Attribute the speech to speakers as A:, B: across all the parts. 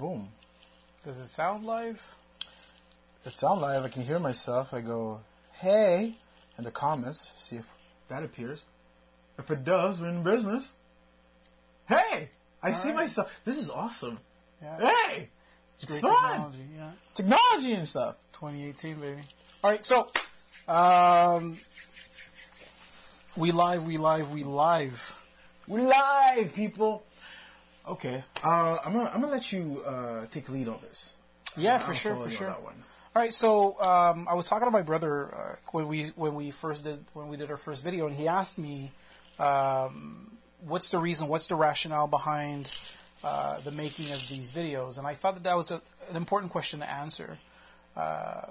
A: boom.
B: Does it sound live?
A: It sounds live. I can hear myself. I go, hey, in the comments. See if that appears. If it does, we're in business. Hey, I see
B: right.
A: myself. This is awesome.
B: Yeah.
A: Hey, it's,
B: Great
A: fun.
B: technology. Yeah.
A: Technology and stuff.
B: 2018, baby. All right, so um, we live, we live, we live.
A: We live, people. Okay, uh, I'm gonna I'm gonna let you uh, take lead on this.
B: Yeah,
A: I'll
B: for sure, for
A: you on
B: sure.
A: That one.
B: All right, so um, I was talking to my brother uh, when we when we first did when we did our first video, and he asked me, um, "What's the reason? What's the rationale behind uh, the making of these videos?" And I thought that that was a, an important question to answer. Uh,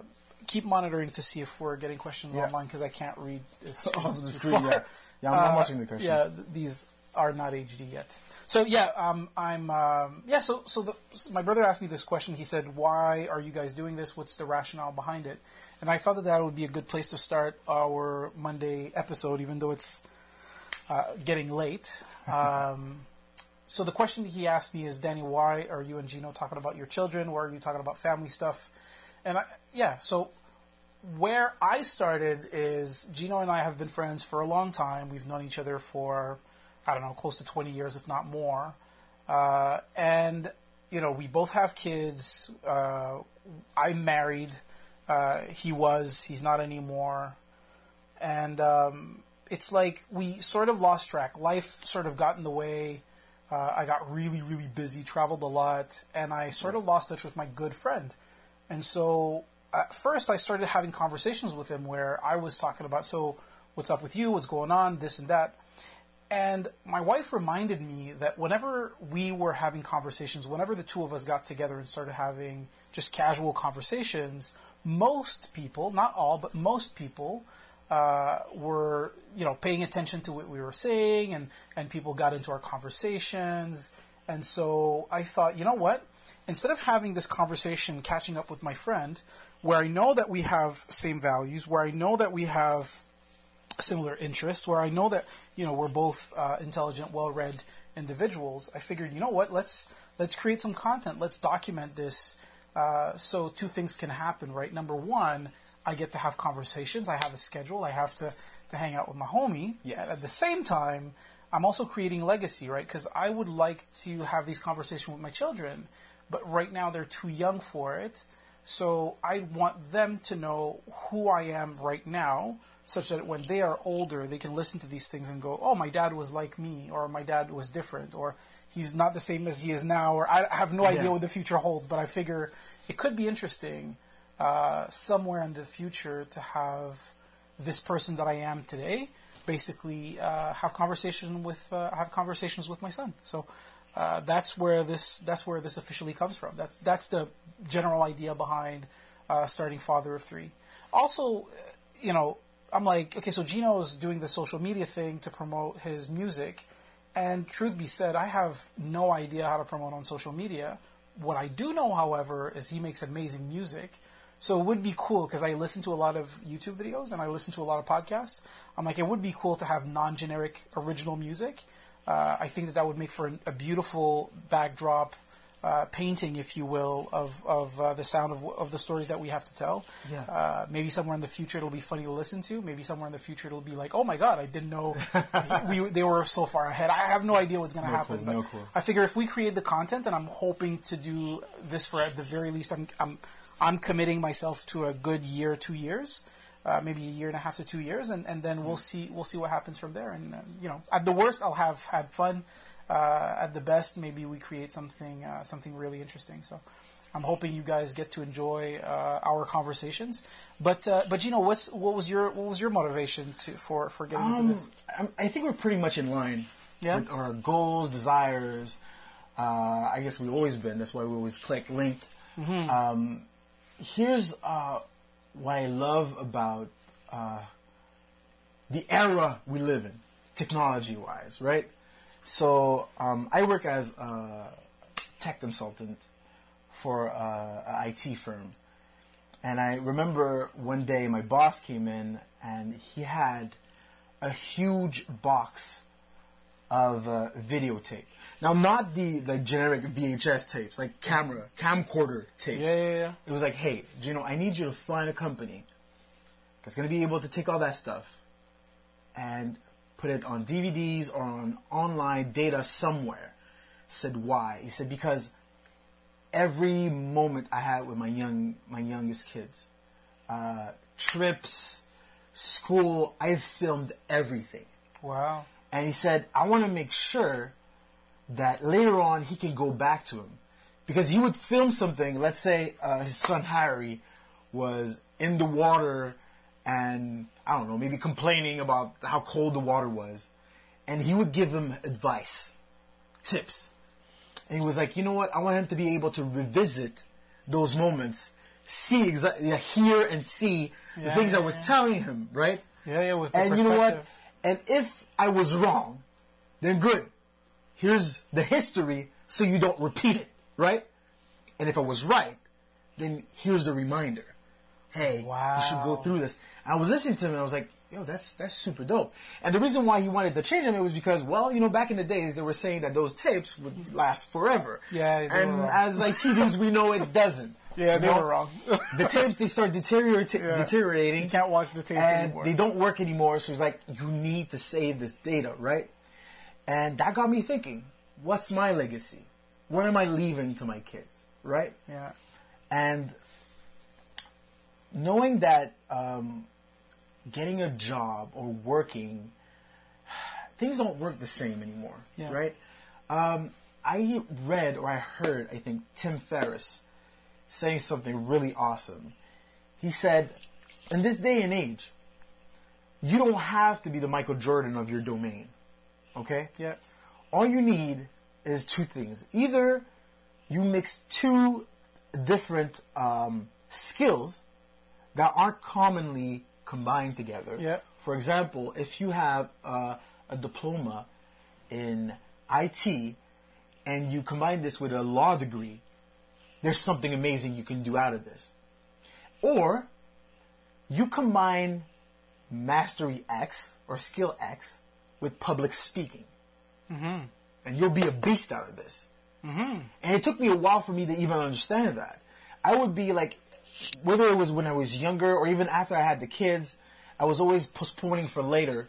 B: keep monitoring to see if we're getting questions
A: Yeah.
B: online because I can't read it's,
A: On the screen,
B: far.
A: yeah. Yeah, I'm, I'm
B: Uh,
A: watching the questions.
B: Yeah, th- these are not HD yet. So yeah, um, I'm um, yeah. So so the, s- my brother asked me this question. He said, "Why are you guys doing this? What's the rationale behind it?" And I thought that that would be a good place to start our Monday episode, even though it's uh, getting late. Um, so the question he asked me is, Danny, why are you and Gino talking about your children? Why are you talking about family stuff? And I, yeah, so where I started is Gino and I have been friends for a long time. We've known each other for, I don't know, close to 20 years, if not more. Uh, and, you know, we both have kids. Uh, I'm married. Uh, he was. He's not anymore. And um, it's like we sort of lost track. Life sort of got in the way. Uh, I got really, really busy, traveled a lot, and I sort of lost touch with my good friend. And so at first I started having conversations with him where I was talking about, so what's up with you? What's going on? This and that. And my wife reminded me that whenever we were having conversations, whenever the two of us got together and started having just casual conversations, most people, not all, but most people, uh, were you know paying attention to what we were saying, and and people got into our conversations. And so I thought, you know what? Instead of having this conversation, catching up with my friend, where I know that we have same values, where I know that we have similar interests, where I know that you know we're both uh, intelligent, well-read individuals, I figured, you know what? Let's let's create some content. Let's document this. Uh, so two things can happen, right? Number one, I get to have conversations. I have a schedule. I have to to hang out with my homie.
A: Yes.
B: At the same time, I'm also creating legacy, right? Because I would like to have these conversations with my children, but right now they're too young for it. So I want them to know who I am right now, such that when they are older, they can listen to these things and go, "Oh, my dad was like me," or "My dad was different," or "He's not the same as he is now," or "I have no idea
A: Yeah.
B: what the future holds." But I figure it could be interesting uh, somewhere in the future to have this person that I am today basically uh, have conversation with uh, have conversations with my son. So uh, that's where this that's where this officially comes from. That's that's the general idea behind uh, starting Father of Three. Also, uh, you know, I'm like, okay, so Gino's doing the social media thing to promote his music, and truth be said, I have no idea how to promote on social media. What I do know, however, is he makes amazing music. So it would be cool because I listen to a lot of YouTube videos and I listen to a lot of podcasts. I'm like, it would be cool to have non-generic original music. Uh, I think that that would make for an, a beautiful backdrop uh, painting, if you will, of of uh, the sound of of the stories that we have to tell.
A: Yeah.
B: Uh, maybe somewhere in the future it'll be funny to listen to. Maybe somewhere in the future it'll be like, oh my god, I didn't know we they were so far ahead. I have no idea what's going to
A: No
B: happen.
A: clue,
B: but
A: no clue.
B: I figure if we create the content, and I'm hoping to do this for at the very least, I'm I'm I'm committing myself to a good year, two years, uh, maybe a year and a half to two years, and, and then we'll see we'll see what happens from there. And uh, you know, at the worst, I'll have had fun. Uh, at the best, maybe we create something uh, something really interesting. So. I'm hoping you guys get to enjoy uh, our conversations, but uh, but you know what's what was your what was your motivation to for for getting into
A: Um,
B: this?
A: I'm- think we're pretty much in line
B: Yeah?
A: with our goals, desires. Uh, I guess we've always been. That's why we always click linked.
B: Mm-hmm.
A: Um, here's uh, what I love about uh, the era we live in, technology wise, right? So um, I work as a tech consultant for uh, an IT firm. And I remember one day my boss came in and he had a huge box of uh, videotape. Now, not the the generic VHS tapes, like camera camcorder tapes.
B: Yeah, yeah, yeah.
A: It was like, hey, Gino, I need you to find a company that's going to be able to take all that stuff and put it on DVDs or on online data somewhere. Said why? He said because every moment I had with my young my youngest kids, uh, trips, school, I filmed everything.
B: Wow.
A: And he said, I want to make sure that later on he can go back to him. Because he would film something, let's say uh, his son Harry was in the water and, I don't know, maybe complaining about how cold the water was. And he would give him advice, tips. And he was like, you know what? I want him to be able to revisit those moments, see exactly, hear and see the
B: Yeah,
A: things I was
B: yeah.
A: telling him, right?
B: Yeah, yeah. With the
A: And you know what? And if I was wrong, then good. Here's the history so you don't repeat it, right? And if I was right, then here's the reminder. Hey, wow. you should go through this. And I was listening to him and I was like, yo, that's that's super dope. And the reason why he wanted to change them it was because, well, you know, back in the days they were saying that those tapes would last forever.
B: Yeah,
A: and as like dudes, we know it doesn't.
B: Yeah,
A: You
B: they
A: know?
B: were wrong.
A: the tapes they start deteriorati-
B: Yeah.
A: deteriorating
B: You can't watch the tapes
A: and
B: anymore.
A: they don't work anymore. So it's like you need to save this data, right? And that got me thinking: What's my legacy? What am I leaving to my kids, right?
B: yeah.
A: And knowing that um, getting a job or working, things don't work the same anymore,
B: Yeah.
A: right? Um, I read or I heard, I think, Tim Ferriss saying something really awesome. He said, in this day and age, you don't have to be the Michael Jordan of your domain, okay?
B: Yeah.
A: all you need is two things. Either you mix two different um, skills that aren't commonly combined together.
B: Yeah.
A: For example, if you have uh, a diploma in IT and you combine this with a law degree, there's something amazing you can do out of this. Or you combine mastery X or skill X with public speaking and you'll be a beast out of this. Mm-hmm. And it took me a while for me to even understand that. I would be like, whether it was when I was younger or even after I had the kids, I was always postponing for later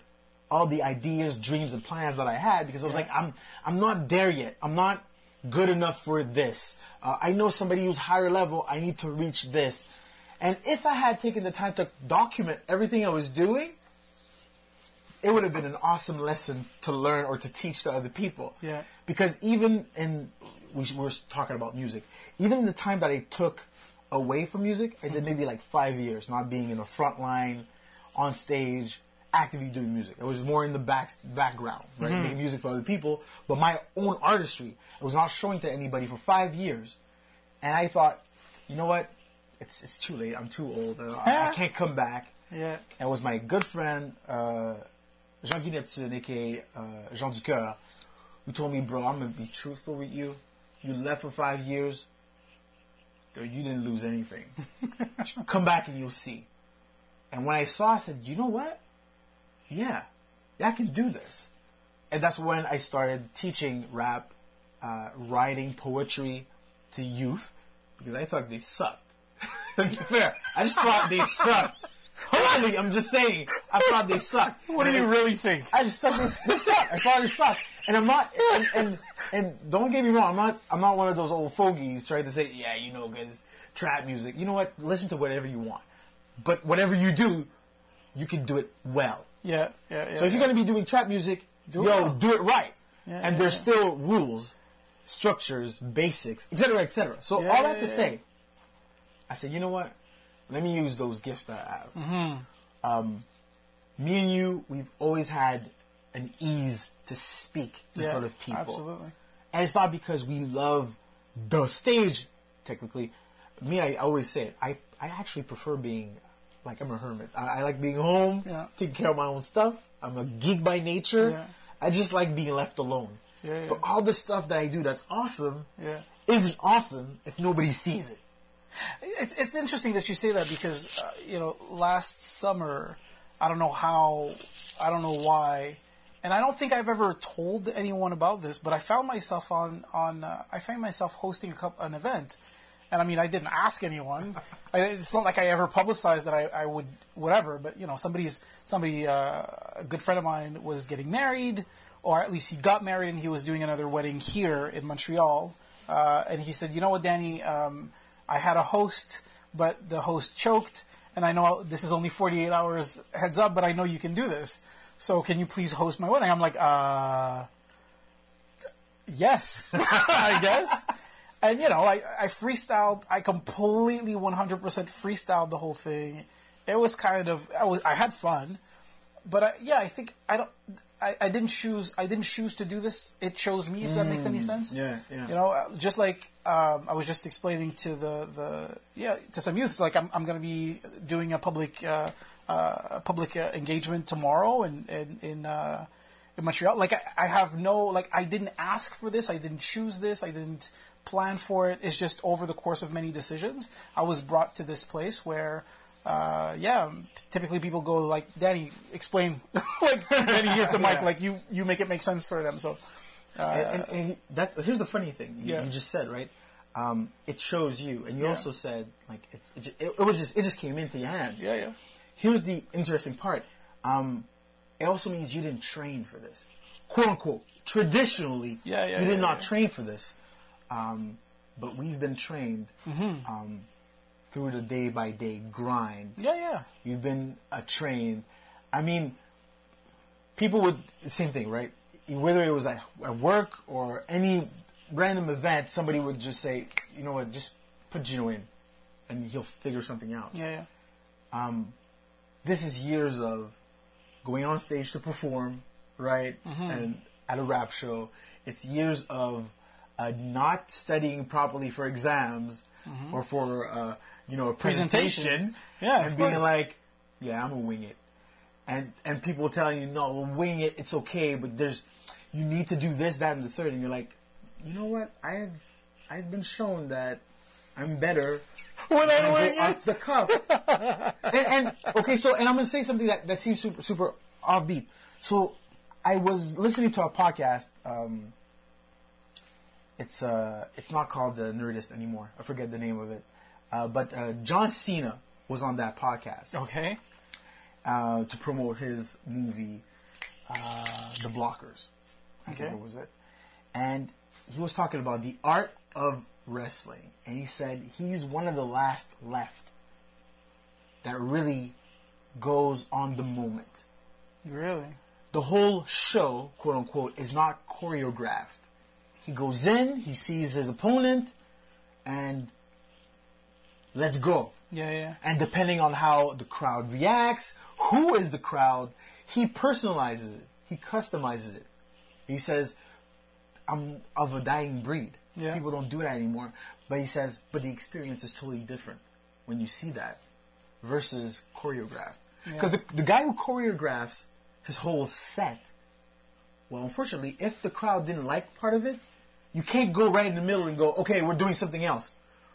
A: all the ideas, dreams, and plans that I had because I was like, I'm, I'm not there yet. I'm not good enough for this. Uh, I know somebody who's higher level. I need to reach this. And if I had taken the time to document everything I was doing, it would have been an awesome lesson to learn or to teach to other people.
B: Yeah.
A: Because even in, we were talking about music, even in the time that I took away from music, I did maybe like five years not being in the front line, on stage, actively doing music. I was more in the back, background, right? Making music for other people, but my own artistry, I was not showing to anybody for five years. And I thought, you know what? It's, it's too late. I'm too old. Uh, I, I can't come back.
B: Yeah.
A: And it was my good friend, uh, Jean-Guy Neptune, aka uh, Jean Ducoeur, who told me, bro, I'm going to be truthful with you. You left for five years. Dude, you didn't lose anything. Come back and you'll see. And when I saw, I said, you know what? Yeah, yeah, I can do this. And that's when I started teaching rap, uh, writing poetry to youth because I thought they sucked. to be fair, I just thought they sucked. Honestly, I'm just saying, I thought they sucked.
B: What do you really think?
A: I just they sucked. I thought they sucked. And I'm not, and, and, and don't get me wrong, I'm not, I'm not one of those old fogies trying to say, yeah, you know, because trap music. You know what? Listen to whatever you want. But whatever you do, you can do it well.
B: Yeah. Yeah. yeah
A: So if you're going to be doing trap music,
B: Do it
A: yo,
B: well.
A: do it right.
B: Yeah,
A: and
B: yeah,
A: there's
B: yeah.
A: still rules, structures, basics, etc., etc. So
B: Yeah,
A: all
B: yeah,
A: that to
B: yeah.
A: say, I said, you know what? Let me use those gifts that I have.
B: Mm-hmm.
A: Um, me and you, we've always had an ease to speak in
B: Yeah,
A: front of people.
B: Absolutely.
A: And it's not because we love the stage, technically. Me, I always say it. I, I actually prefer being, like, I'm a hermit. I, I like being home,
B: Yeah.
A: taking care of my own stuff. I'm a geek by nature.
B: Yeah.
A: I just like being left alone.
B: Yeah.
A: But all the stuff that I do that's awesome
B: Yeah.
A: isn't awesome if nobody sees it.
B: It's, it's interesting that you say that because uh, you know last summer I don't know how I don't know why and I don't think I've ever told anyone about this, but I found myself on on uh, I found myself hosting a couple, an event, and I mean I didn't ask anyone. I, it's not like I ever publicized that I, I would whatever, but you know somebody's somebody uh, a good friend of mine was getting married, or at least he got married and he was doing another wedding here in Montreal, uh, and he said, you know what, Danny, um, I had a host, but the host choked, and I know this is only 48 hours heads up, but I know you can do this. So can you please host my wedding? I'm like, uh, yes, I guess. And you know, I, I freestyled, I completely 100% freestyled the whole thing. It was kind of, I was, I had fun, but I, yeah, I think I don't, I, I didn't choose, I didn't choose to do this. It chose me, if that makes any sense.
A: yeah, yeah.
B: You know, uh, just like um, I was just explaining to the, the yeah to some youths, like I'm I'm going to be doing a public uh, uh, public uh, engagement tomorrow in in in, uh, in Montreal. Like I, I have no like I didn't ask for this, I didn't choose this, I didn't plan for it. It's just over the course of many decisions, I was brought to this place where. Uh, yeah, typically people go like, Danny, explain. like, Danny, here's the mic.
A: Yeah.
B: Like, you, you make it make sense for them. So, uh,
A: and, and, and that's here's the funny thing you,
B: Yeah.
A: you just said right um, it shows you and you
B: Yeah.
A: also said like it, it, it, it was just it just came into your hands
B: yeah, yeah.
A: Here's the interesting part um, it also means you didn't train for this quote unquote traditionally
B: Yeah, yeah,
A: you did
B: yeah,
A: not train for this um, but we've been trained
B: Mm-hmm.
A: um, through the day by day grind
B: Yeah, yeah.
A: You've been uh, trained. I mean, people would the same thing, right? Whether it was at, at work or any random event, somebody would just say, "You know what? Just put Gino in, and he'll figure something out."
B: Yeah, yeah.
A: Um, this is years of going on stage to perform, right? And at a rap show, it's years of uh, not studying properly for exams or for uh, you know a presentation.
B: Yeah,
A: and being
B: course.
A: like, "Yeah, I'm gonna wing it," and and people telling you, "No, we'll wing it. It's okay," but there's you need to do this, that, and the third, and you're like, you know what? I've I've been shown that I'm better
B: When
A: and
B: I
A: go
B: wing
A: off
B: it.
A: the cuff. and, and okay, so and I'm gonna say something that, that seems super super offbeat. So I was listening to a podcast. Um, it's uh, it's not called the Nerdist anymore. I forget the name of it. Uh, but uh, John Cena was on that podcast
B: Okay.
A: uh, to promote his movie, uh, The Blockers. I think
B: Okay.
A: it was it. And he was talking about the art of wrestling, and he said he's one of the last left that really goes on the moment.
B: Really?
A: The whole show, quote unquote, is not choreographed. He goes in, he sees his opponent, and let's go.
B: Yeah, yeah.
A: And depending on how the crowd reacts, who is the crowd, he personalizes it. He customizes it. He says, I'm of a dying breed.
B: Yeah.
A: People don't do that anymore. But he says, but the experience is totally different when you see that versus choreographed. Because the, the guy who choreographs his whole set, well, unfortunately, if the crowd didn't like part of it, you can't go right in the middle and go, okay, we're doing something else.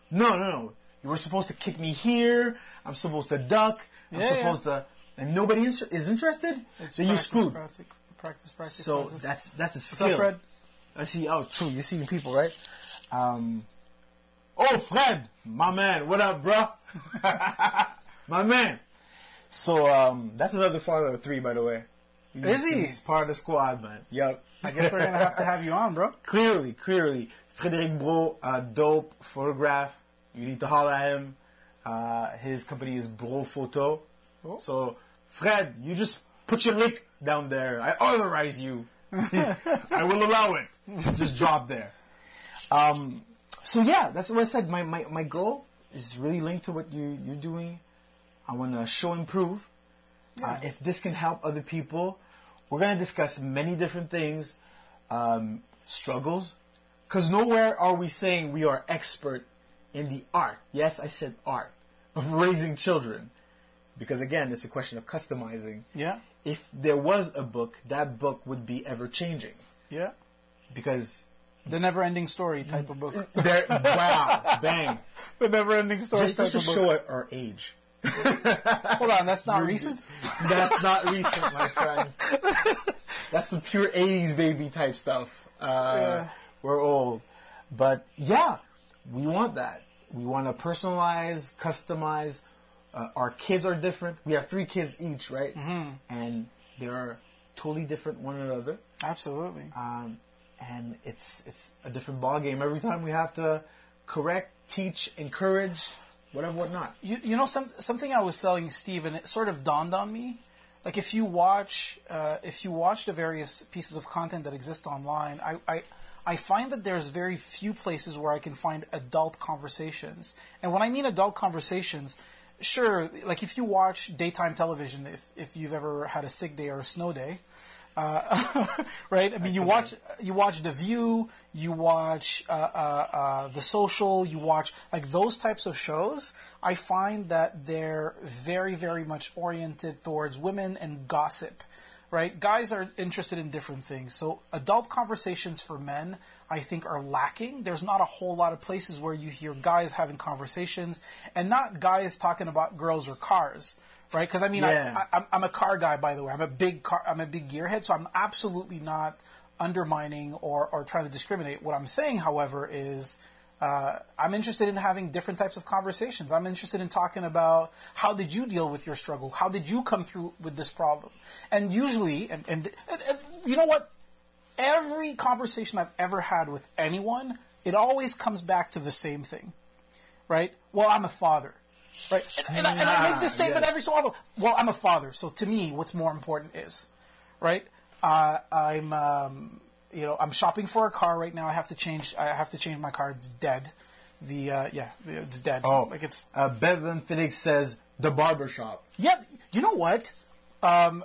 A: No, no, no. You were supposed to kick me here. I'm supposed to duck. I'm
B: Yeah, yeah.
A: supposed to, and nobody is, is interested.
B: It's
A: you're
B: practice,
A: screwed.
B: Practice, practice, practice.
A: So that's that's a skill.
B: up, Fred?
A: I see. Oh, true. You're seeing people, right? Um, oh, Fred, my man. What up, bro? my man. So um, that's another father of three, by the way. He's,
B: Is he?
A: He's part of the squad, man. Yep.
B: I guess we're gonna have to have you on, bro.
A: clearly, clearly, Frederic Bro, uh, dope photograph. You need to holler at him. Uh, his company is Bro Photo.
B: Oh.
A: So, Fred, you just put your link down there. I authorize you. I will allow it. Just drop there. Um, so yeah, that's what I said. My, my, my goal is really linked to what you, you're doing. I want to show and prove. Uh, if this can help other people, we're going to discuss many different things, um, struggles, because nowhere are we saying we are expert in the art. Yes, I said art of raising children, because again, it's a question of customizing.
B: Yeah,
A: If there was a book, that book would be ever changing,
B: yeah.
A: Because
B: The never-ending story type of book.
A: there. wow, bang!
B: the never-ending story
A: Just,
B: type
A: just to show our age.
B: Hold on, that's not recent.
A: That's not recent, my friend. That's some pure '80s baby type stuff. Uh,
B: Yeah.
A: We're old, but yeah, we want that. We want to personalize, customize. Uh, our kids are different. We have three kids each, right? Mm-hmm. And they're totally different one another.
B: Absolutely.
A: um, and it's it's a different ball game every time we have to correct, teach, encourage, whatever, whatnot.
B: You, you know some, something I was telling Steve, and it sort of dawned on me. Like if you watch uh, if you watch the various pieces of content that exist online, I, I I find that there's very few places where I can find adult conversations. And when I mean adult conversations, sure, like if you watch daytime television, if if you've ever had a sick day or a snow day, uh, right? I mean, you watch you watch The View, you watch uh, uh, uh, The Social, you watch like those types of shows. I find that they're very, very much oriented towards women and gossip, right? Guys are interested in different things. So adult conversations for men, I think, are lacking. There's not a whole lot of places where you hear guys having conversations, and not guys talking about girls or cars right? Because I mean,
A: Yeah.
B: I, I, I'm, I'm a car guy, by the way. I'm a big car. I'm a big gearhead, so I'm absolutely not undermining or, or trying to discriminate. What I'm saying, however, is uh, I'm interested in having different types of conversations. I'm interested in talking about how did you deal with your struggle? How did you come through with this problem? And usually, and, and, and, and you know what? Every conversation I've ever had with anyone, it always comes back to the same thing, right? Well, I'm a father. Right, and, and I, and I make this
A: Ah,
B: statement
A: yes.
B: every so often. Well, I'm a father, so to me, what's more important is, right? Uh, I'm, um, you know, I'm shopping for a car right now. I have to change. I have to change my car. It's dead. The uh, yeah, it's dead.
A: Oh,
B: like it's
A: uh, Bevan Felix says the barber shop.
B: yeah. You know what? Um,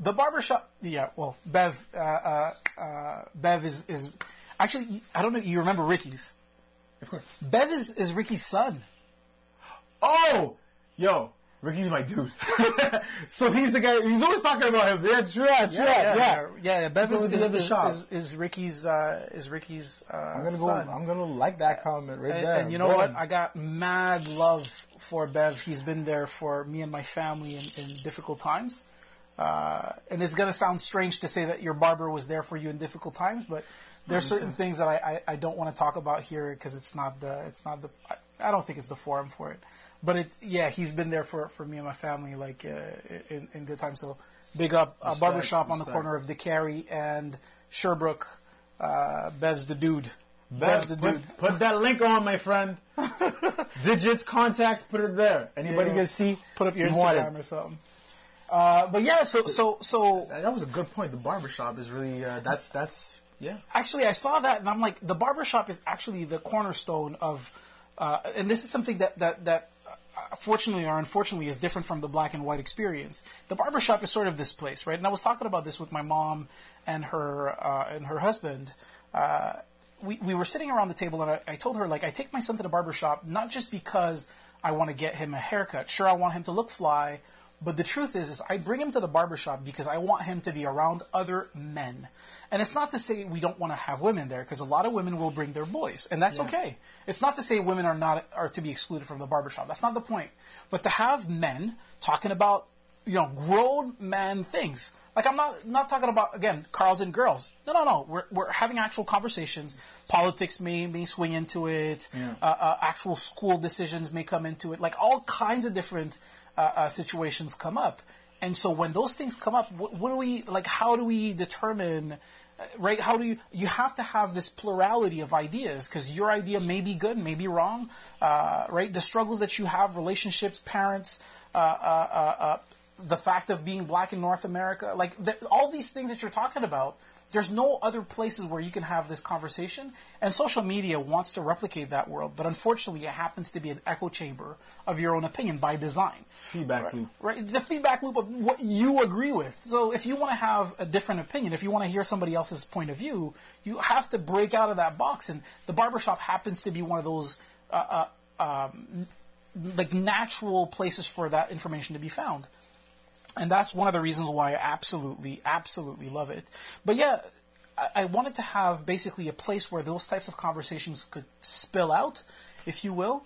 B: the barbershop. Yeah. Well, Bev. Uh, uh, uh, Bev is is actually. I don't know. You remember Ricky's?
A: Of course.
B: Bev is, is Ricky's son.
A: Oh, yo, Ricky's my dude. so he's the guy. He's always talking about him. Yeah, true, yeah, true, yeah.
B: yeah, yeah, yeah. Bev is,
A: Go the
B: is, is,
A: shop.
B: is, is Ricky's uh, is Ricky's uh,
A: I'm gonna go.
B: son.
A: I'm gonna like that comment right
B: and,
A: there.
B: and you know
A: Go
B: what? I got mad love for Bev. He's been there for me and my family in, in difficult times. Uh, and it's gonna sound strange to say that your barber was there for you in difficult times, but there are certain things that I, I, I don't want to talk about here because it's not the it's not the I, I don't think it's the forum for it. But it yeah he's been there for, for me and my family like uh, in, in good times. So big up uh, barbershop on the corner of Décarie and Sherbrooke. Uh, Bev's the dude.
A: Bev,
B: Bev's the dude.
A: put that link on, my friend. Digits, contacts, put it there. Anybody
B: Yeah.
A: can see.
B: put up your
A: you.
B: Instagram or something. Uh, but yeah, so so so
A: That was a good point. The barbershop is really uh, that's that's yeah.
B: actually, I saw that and I'm like, the barbershop is actually the cornerstone of, uh, and this is something that that that. Fortunately or unfortunately, is different from the black and white experience. The barbershop is sort of this place, right? And I was talking about this with my mom and her uh, and her husband. Uh, we, we were sitting around the table and I, I told her like I take my son to the barbershop not just because I want to get him a haircut. Sure, I want him to look fly, but the truth is, is I bring him to the barbershop because I want him to be around other men. And it's not to say we don't want to have women there, because a lot of women will bring their boys, and that's okay. It's not to say women are not are to be excluded from the barbershop. That's not the point. But to have men talking about you know grown man things. Like I'm not not talking about again cars and girls. No, no, no. We're we're having actual conversations. Politics may may swing into it.
A: Yeah.
B: Uh, uh, actual school decisions may come into it. Like all kinds of different uh, uh, situations come up. And so when those things come up, what, what do we like? How do we determine? Right? How do you? You have to have this plurality of ideas because your idea may be good, may be wrong. Uh, right? The struggles that you have, relationships, parents, uh, uh, uh, uh, the fact of being black in North America, like the, all these things that you're talking about. There's no other places where you can have this conversation, and social media wants to replicate that world, but unfortunately, it happens to be an echo chamber of your own opinion by design.
A: Feedback loop.
B: Right, the feedback loop of what you agree with. So if you want to have a different opinion, if you want to hear somebody else's point of view, you have to break out of that box. And the barbershop happens to be one of those uh, uh, um, like natural places for that information to be found. And that's one of the reasons why I absolutely, absolutely love it. But yeah, I, I wanted to have basically a place where those types of conversations could spill out, if you will.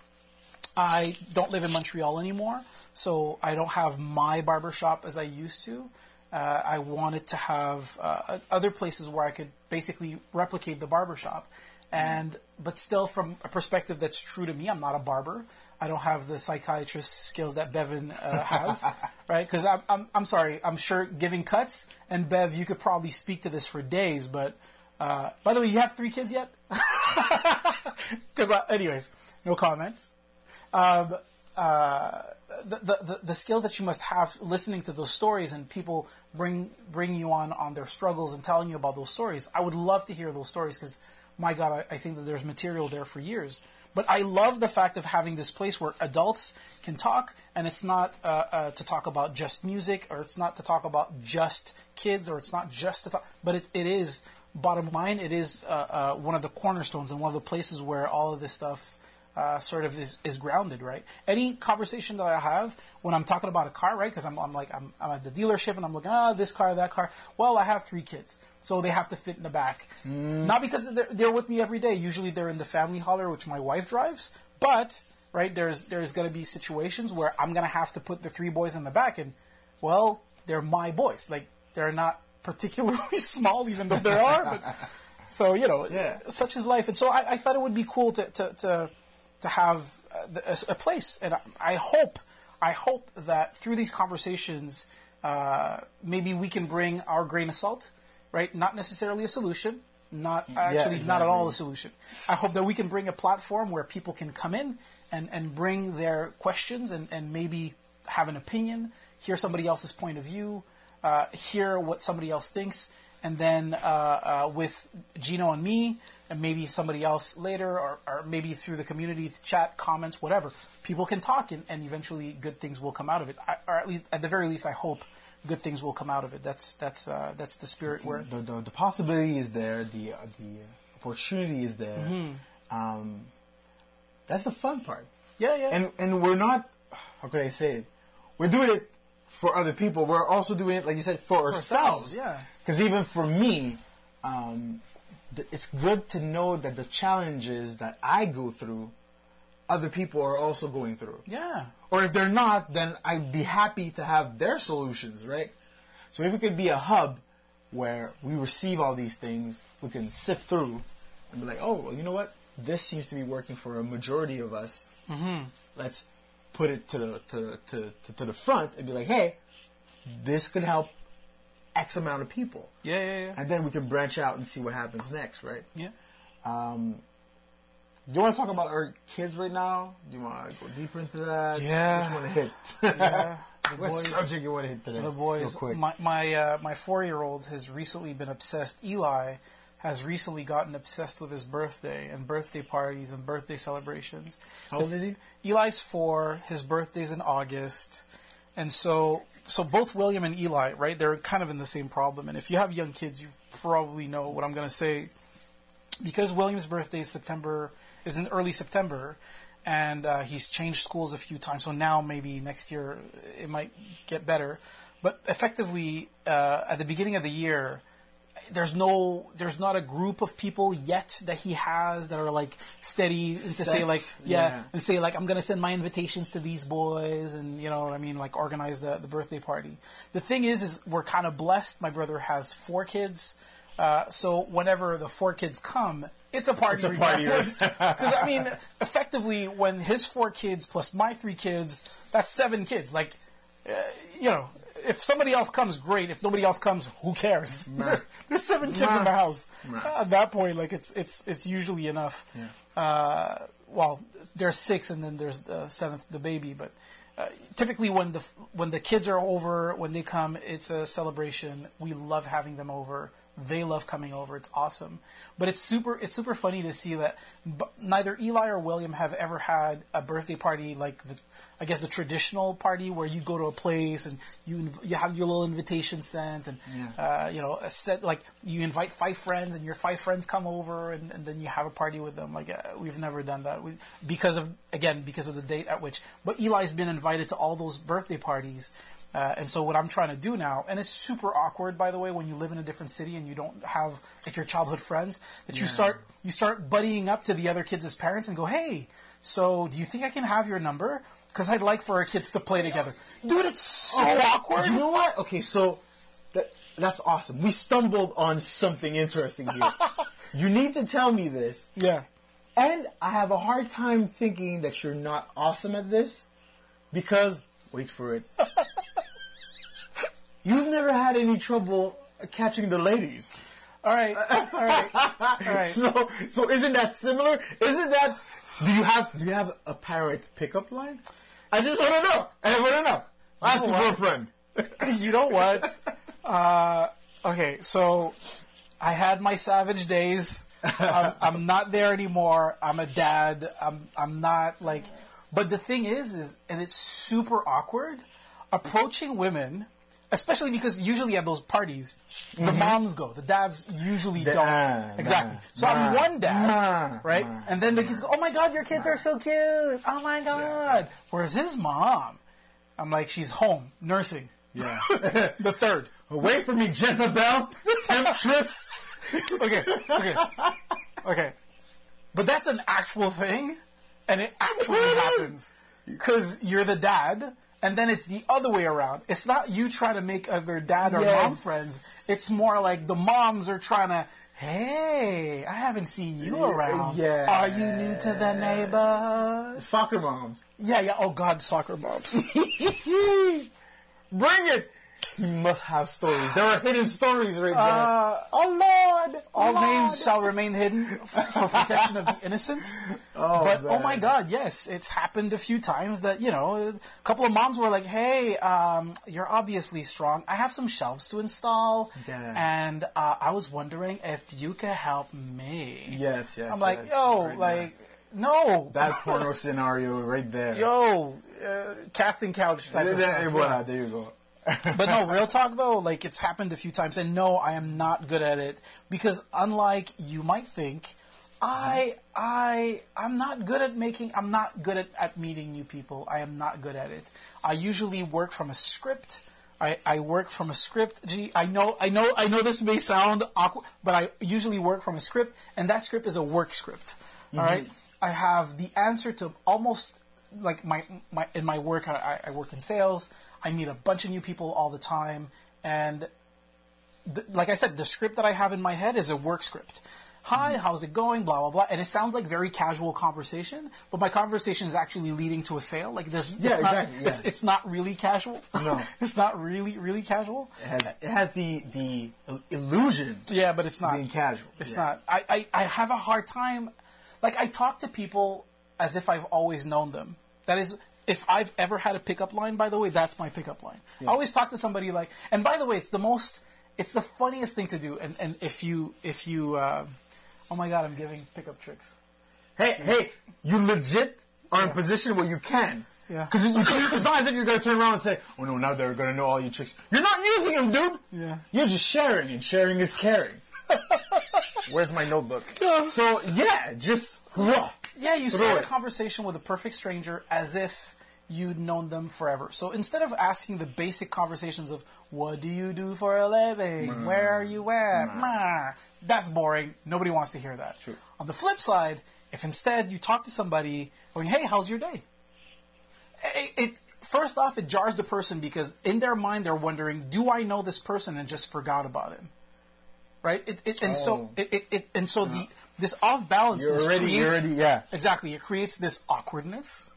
B: I don't live in Montreal anymore, so I don't have my barbershop as I used to. Uh, I wanted to have uh, other places where I could basically replicate the barbershop, and but still from a perspective that's true to me. I'm not a barber. I don't have the psychiatrist skills that Bevan uh, has, right? Because I'm, I'm, I'm sorry. I'm sure giving cuts and Bev, you could probably speak to this for days. But uh, by the way, you have three kids yet? Because uh, anyways, no comments. Um, uh, the, the, the skills that you must have listening to those stories and people bring bring you on on their struggles and telling you about those stories. I would love to hear those stories because my God, I, I think that there's material there for years. But I love the fact of having this place where adults can talk, and it's not uh, uh, to talk about just music, or it's not to talk about just kids, or it's not just to talk, but it, it is, bottom line, it is uh, uh one of the cornerstones and one of the places where all of this stuff uh, sort of is, is grounded, right? Any conversation that I have when I'm talking about a car, right? Because I'm, I'm like, I'm, I'm, at the dealership and I'm like, ah, this car, that car. Well, I have three kids, so they have to fit in the back. Mm. Not because they're, they're, with me every day. Usually they're in the family hauler, which my wife drives. But, right, there's, there's going to be situations where I'm going to have to put the three boys in the back and, well, they're my boys. Like, they're not particularly small, even though there are. But, so, you know, yeah. such is life. And so I, I thought it would be cool to, to, to to have a, a place. And I hope, I hope that through these conversations, uh, maybe we can bring our grain of salt, right? Not necessarily a solution, not actually exactly. not at all a solution. I hope that we can bring a platform where people can come in and, and bring their questions and, and maybe have an opinion, hear somebody else's point of view, uh, hear what somebody else thinks, and then uh, uh, with Gino and me, and maybe somebody else later, or, or, maybe through the community chat, comments, whatever, people can talk, and, and eventually good things will come out of it. I, or at least, at the very least, I hope good things will come out of it. That's that's uh, that's the spirit where
A: the, the, the, possibility is there, the uh, the opportunity is there. Mm-hmm. Um, that's the fun part.
B: Yeah, yeah.
A: And and we're not. How could I say it? We're doing it for other people. We're also doing it, like you said, for, for ourselves.
B: ourselves. Yeah.
A: Because even for me, um, it's good to know that the challenges that I go through, other people are also going through.
B: Yeah.
A: Or if they're not, then I'd be happy to have their solutions, right? So if it could be a hub where we receive all these things, we can sift through and be like, oh, well, you know what? This seems to be working for a majority of us. Mm-hmm. Let's put it to the to, to, to, to the front and be like, hey, this could help X amount of people.
B: Yeah, yeah, yeah.
A: And then we can branch out and see what happens next, right?
B: Yeah.
A: Um, you want to talk about our kids right now? Do you want to go deeper into that?
B: Yeah.
A: Which one to hit?
B: yeah.
A: The what boys, subject you want to hit today?
B: The boys. My my uh, my four year old has recently been obsessed. Eli has recently gotten obsessed with his birthday and birthday parties and birthday celebrations.
A: How old is he?
B: Eli's four. His birthday's in August, and so so both William and Eli, right? They're kind of in the same problem. And if you have young kids, you probably know what I'm going to say. Because William's birthday is September is in early September, and uh, he's changed schools a few times. So now maybe next year it might get better. But effectively, uh, at the beginning of the year, there's no there's not a group of people yet that he has that are like steady to say like yeah, yeah, and say like I'm gonna send my invitations to these boys and you know what I mean like organize the, the birthday party. The thing is is we're kind of blessed. My brother has four kids, uh, so whenever the four kids come, it's a party.
A: It's a party. Because
B: I mean, effectively, when his four kids plus my three kids, that's seven kids. Like, uh, you know, if somebody else comes, great. If nobody else comes, who cares? There's seven kids in the house. At that point, like it's it's it's usually enough.
A: Yeah.
B: Uh, well, there's six, and then there's the seventh, the baby. But uh, typically, when the when the kids are over, when they come, it's a celebration. We love having them over. They love coming over. It's awesome. But it's super. It's super funny to see that neither Eli or William have ever had a birthday party like the I guess the traditional party where you go to a place and you you have your little invitation sent and yeah. uh, you know a set like you invite five friends and your five friends come over and, and then you have a party with them like uh, we've never done that we, because of again because of the date at which but Eli's been invited to all those birthday parties uh, and so what I'm trying to do now, and it's super awkward, by the way, when you live in a different city and you don't have like your childhood friends, that yeah. you start you start buddying up to the other kids as parents and go, hey, so do you think I can have your number? Because I'd like for our kids to play together. Dude, it's so
A: okay.
B: awkward.
A: You know what? Okay, so That, that's awesome. We stumbled on something interesting here. you need to tell me this.
B: Yeah.
A: And I have a hard time thinking that you're not awesome at this because, wait for it, you've never had any trouble catching the ladies.
B: All right. All right. All right.
A: So, so isn't that similar? Isn't that? Do you have do you have a parrot pickup line? I just want to know. I want to know. Ask
B: know
A: your girlfriend.
B: you know what? Uh, okay, so I had my savage days. I'm, I'm not there anymore. I'm a dad. I'm I'm not like. But the thing is, is and it's super awkward approaching women, especially because usually at those parties, the moms go, the dads usually
A: The-
B: don't.
A: ah,
B: exactly.
A: nah,
B: so I'm one dad,
A: nah,
B: right?
A: nah.
B: And then the kids go, "Oh my god, your kids are so cute! Oh my god!" Whereas his mom, I'm like, she's home nursing.
A: Yeah.
B: The third.
A: Away from me, Jezebel, the temptress.
B: okay, okay, okay. But that's an actual thing, and it actually happens because you're the dad, and then it's the other way around. It's not you trying to make other dad or
A: Yes.
B: mom friends. It's more like the moms are trying to. Hey, I haven't seen you around.
A: yeah.
B: Are you new to the neighborhood?
A: Soccer moms.
B: Yeah, yeah. Oh God, soccer moms.
A: Bring it. You must have stories. There are hidden stories right there.
B: Uh,
A: oh Lord!
B: All
A: Lord.
B: names shall remain hidden f- for protection of the innocent.
A: Oh,
B: but oh my God, yes, it's happened a few times that you know a couple of moms were like, "Hey, um, you're obviously strong. I have some shelves to install,
A: Yeah.
B: and uh, I was wondering if you could help me."
A: Yes, yes.
B: I'm like,
A: yes.
B: "Yo,
A: Right
B: like, no,
A: that porno scenario right there.
B: yo, uh, casting couch type
A: There,
B: of
A: there,
B: stuff."
A: voila, there you go.
B: But no, real talk though, like it's happened a few times, and no, I am not good at it because unlike you might think, I I I'm not good at making. I'm not good at, at meeting new people. I am not good at it. I usually work from a script. I, I work from a script. Gee, I know, I know, I know. This may sound awkward, but I usually work from a script, and that script is a work script. Mm-hmm. All right, I have the answer to almost like my my in my work. I, I work in sales. I meet a bunch of new people all the time, and th- like I said, the script that I have in my head is a work script. Hi, mm-hmm. how's it going? Blah blah blah, and it sounds like very casual conversation, but my conversation is actually leading to a sale. Like there's,
A: Yeah,
B: it's not,
A: exactly, yeah.
B: It's, it's not really casual.
A: No.
B: it's not really really casual.
A: It has, it has the the illusion
B: Yeah, but it's not.
A: being casual.
B: It's
A: Yeah.
B: not. I, I, I have a hard time. Like, I talk to people as if I've always known them. That is, if I've ever had a pickup line, by the way, that's my pickup line. I always talk to somebody like, and by the way, it's the most, it's the funniest thing to do. And, and if you, if you, uh, oh my God, I'm giving pickup tricks.
A: Hey, hey, you legit are in a position where you can.
B: Yeah.
A: Because it's not as if you're going to turn around and say, oh no, now they're going to know all your tricks. You're not using them, dude.
B: Yeah.
A: You're just sharing, and sharing is caring. Where's my notebook?
B: Yeah.
A: So, yeah, just, hurrah.
B: Yeah, you start a conversation with a perfect stranger as if you'd known them forever. So instead of asking the basic conversations of "What do you do for a living? Mm. Where are you at?" Meh, that's boring. Nobody wants to hear that.
A: True.
B: On the flip side, if instead you talk to somebody going, "Hey, how's your day?" It, it first off, it jars the person because in their mind they're wondering, "Do I know this person?" and just forgot about him. Right? It, it, and so
A: Oh.
B: it, it, it and so the this off balance
A: you're already, yeah.
B: Exactly. It creates this awkwardness.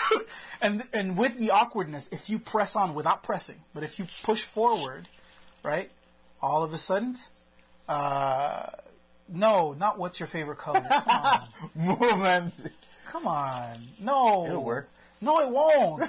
B: and and with the awkwardness, if you press on without pressing, but if you push forward, right, all of a sudden, uh, no, not what's your favorite color. Come on.
A: Movement.
B: Come on. No.
A: It'll work.
B: No, it won't.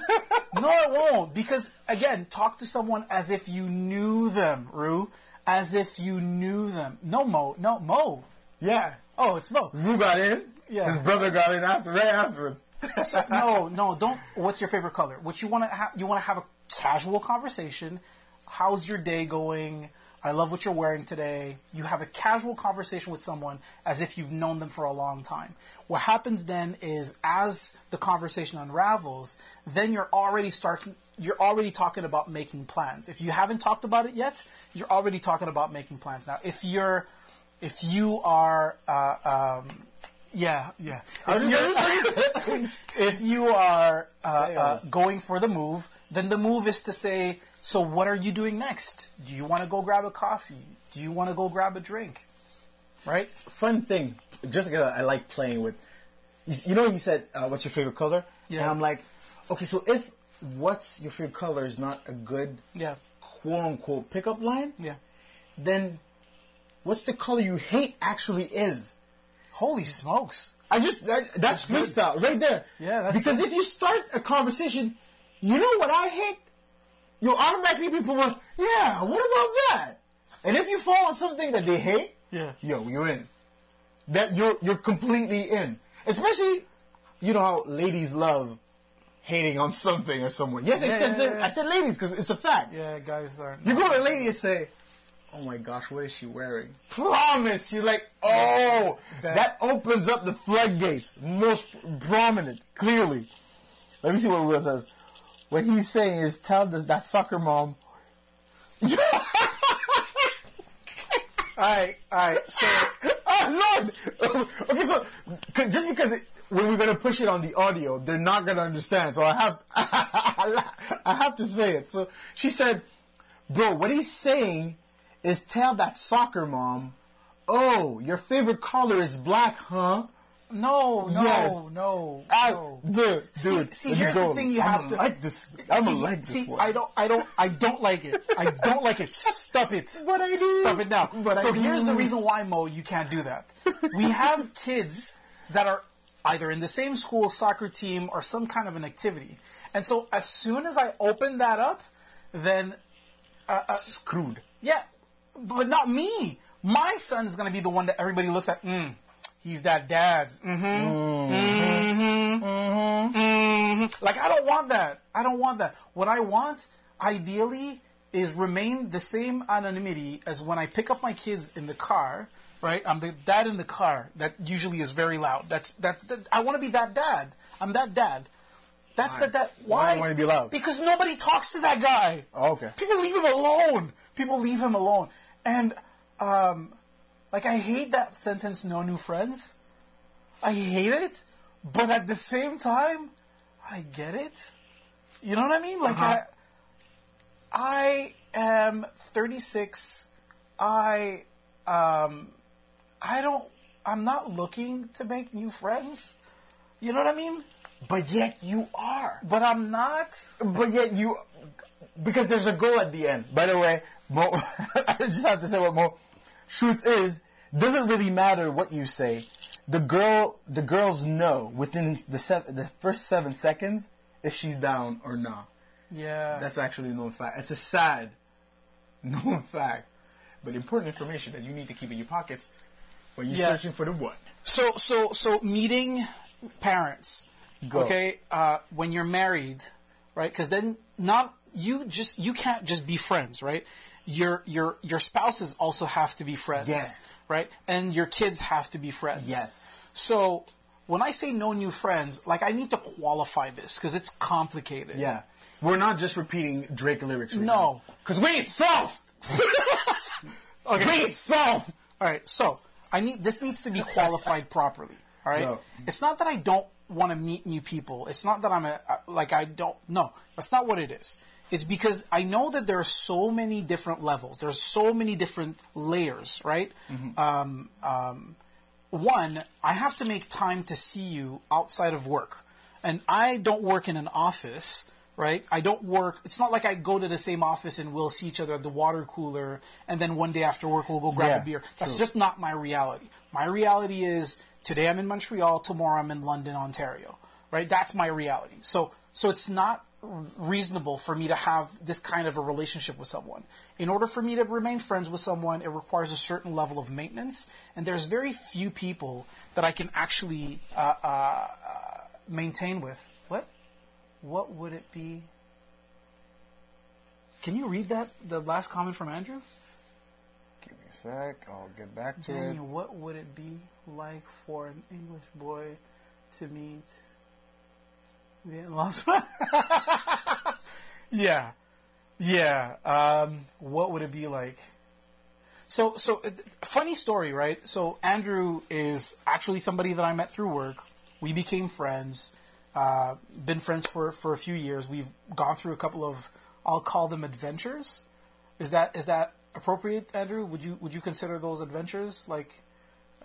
B: no, it won't. Because again, talk to someone as if you knew them, Rue. As if you knew them. No, Mo. No, Mo.
A: Yeah.
B: Oh, it's Mo.
A: Who got in?
B: Yeah.
A: His brother got in after, right afterwards.
B: So, no, no, don't. What's your favorite color? What you want to have? You want to have a casual conversation. How's your day going? I love what you're wearing today. You have a casual conversation with someone as if you've known them for a long time. What happens then is, as the conversation unravels, then you're already starting. You're already talking about making plans. If you haven't talked about it yet, you're already talking about making plans. Now, if you're, if you are, uh, um, yeah, yeah. If if you are uh, uh, going for the move, then the move is to say, so what are you doing next? Do you want to go grab a coffee? Do you want to go grab a drink? Right?
A: Fun thing, Jessica, I like playing with. You know, you said, uh, "What's your favorite color?"
B: Yeah.
A: And I'm like, okay, so if "What's your favorite color" is not a good
B: Yeah.
A: quote unquote pickup line,
B: Yeah.
A: then what's the color you hate actually is?
B: Holy smokes.
A: I just that, that's
B: good.
A: freestyle right there.
B: Yeah, that's
A: because
B: good.
A: if you start a conversation, you know what I hate. You'll automatically people will, yeah. What about that? And if you fall on something that they hate,
B: Yeah.
A: yo, you're in. That you're you're completely in. Especially, you know how ladies love hating on something or someone. Yes, I said
B: yeah, yeah.
A: I said ladies because it's a fact.
B: Yeah, guys are.
A: You go to a lady and say, "Oh my gosh, what is she wearing?" Promise, you're like, "Oh,
B: That-
A: that, opens up the floodgates." Most prominent, clearly. Let me see what Will says. What he's saying is, tell this, that soccer mom.
B: Alright, alright. So,
A: oh Lord! okay, so just because it, when we're gonna push it on the audio, they're not gonna understand. So I have I have to say it. So she said, "Bro, what he's saying is tell that soccer mom, oh, your favorite color is black, huh?"
B: No, no,
A: Yes.
B: no,
A: I,
B: no.
A: dude,
B: See,
A: dude,
B: see, here's the thing you
A: I'm
B: have
A: gonna like this. I'm
B: see,
A: like this
B: see,
A: one.
B: I don't, I don't, I don't like it. I don't like it. Stop it.
A: But I do.
B: Stop it now.
A: But
B: so here's the reason why, Mo, you can't do that. We have kids that are either in the same school soccer team or some kind of an activity, and so as soon as I open that up, then
A: screwed.
B: yeah, but not me. My son is going to be the one that everybody looks at. Mm, he's that dad's. Mm-hmm. Mm-hmm. Mm-hmm. Like I don't want that. I don't want that. What I want, ideally, is remain the same anonymity as when I pick up my kids in the car. Right, I'm the dad in the car. That usually is very loud. That's that's. That, I want to be that dad. I'm that dad. That's
A: Why?
B: the dad.
A: Why
B: Why?
A: do you wanna be loud?
B: Because nobody talks to that guy.
A: Oh, okay.
B: People leave him alone. People leave him alone. And, um, like, I hate that sentence, no new friends. I hate it, but at the same time, I get it. You know what I mean? Like,
A: Uh-huh.
B: I, I am 36. I, um, I don't, I'm not looking to make new friends. You know what I mean?
A: But yet you are.
B: But I'm not.
A: But yet you, because there's a goal at the end. By the way, Mo, I just have to say what Mo. Truth is, doesn't really matter what you say. The girl, the girls know within the seven, the first seven seconds if she's down or not.
B: Yeah.
A: That's actually a known fact. It's a sad known fact, but important information that you need to keep in your pockets when you're
B: Yeah.
A: searching for the one.
B: So so so meeting parents.
A: Go.
B: Okay, uh, when you're married, right? Because then not you just you can't just be friends, right? Your your your spouses also have to be friends,
A: Yeah.
B: right? And your kids have to be friends.
A: Yes.
B: So when I say no new friends, like I need to qualify this because it's complicated.
A: Yeah. We're not just repeating Drake lyrics. Right
B: No.
A: Because we ain't soft!
B: Okay.
A: We ain't soft!
B: All right, so I need this needs to be qualified properly. All right,
A: No.
B: it's not that I don't want to meet new people. It's not that I'm a like I don't. No, that's not what it is. It's because I know that there are so many different levels. There's so many different layers, right? Um, um, one, I have to make time to see you outside of work, and I don't work in an office. Right, I don't work. It's not like I go to the same office and we'll see each other at the water cooler, and then one day after work we'll go grab
A: Yeah,
B: a beer. That's
A: true.
B: just not my reality. My reality is today I'm in Montreal, tomorrow I'm in London, Ontario. Right? That's my reality. So so it's not reasonable for me to have this kind of a relationship with someone. In order for me to remain friends with someone, it requires a certain level of maintenance, and there's very few people that I can actually uh, uh, uh, maintain with. What? What would it be? Can you read that? The last comment from Andrew.
A: Give me a sec. I'll get back to
B: Daniel, what would it be like for an English boy to meet the in-laws? yeah, yeah. Um, what would it be like? So, so uh, funny story, right? So Andrew is actually somebody that I met through work. We became friends. Uh, been friends for, for a few years. We've gone through a couple of, I'll call them adventures. Is that is that appropriate, Andrew? Would you would you consider those adventures like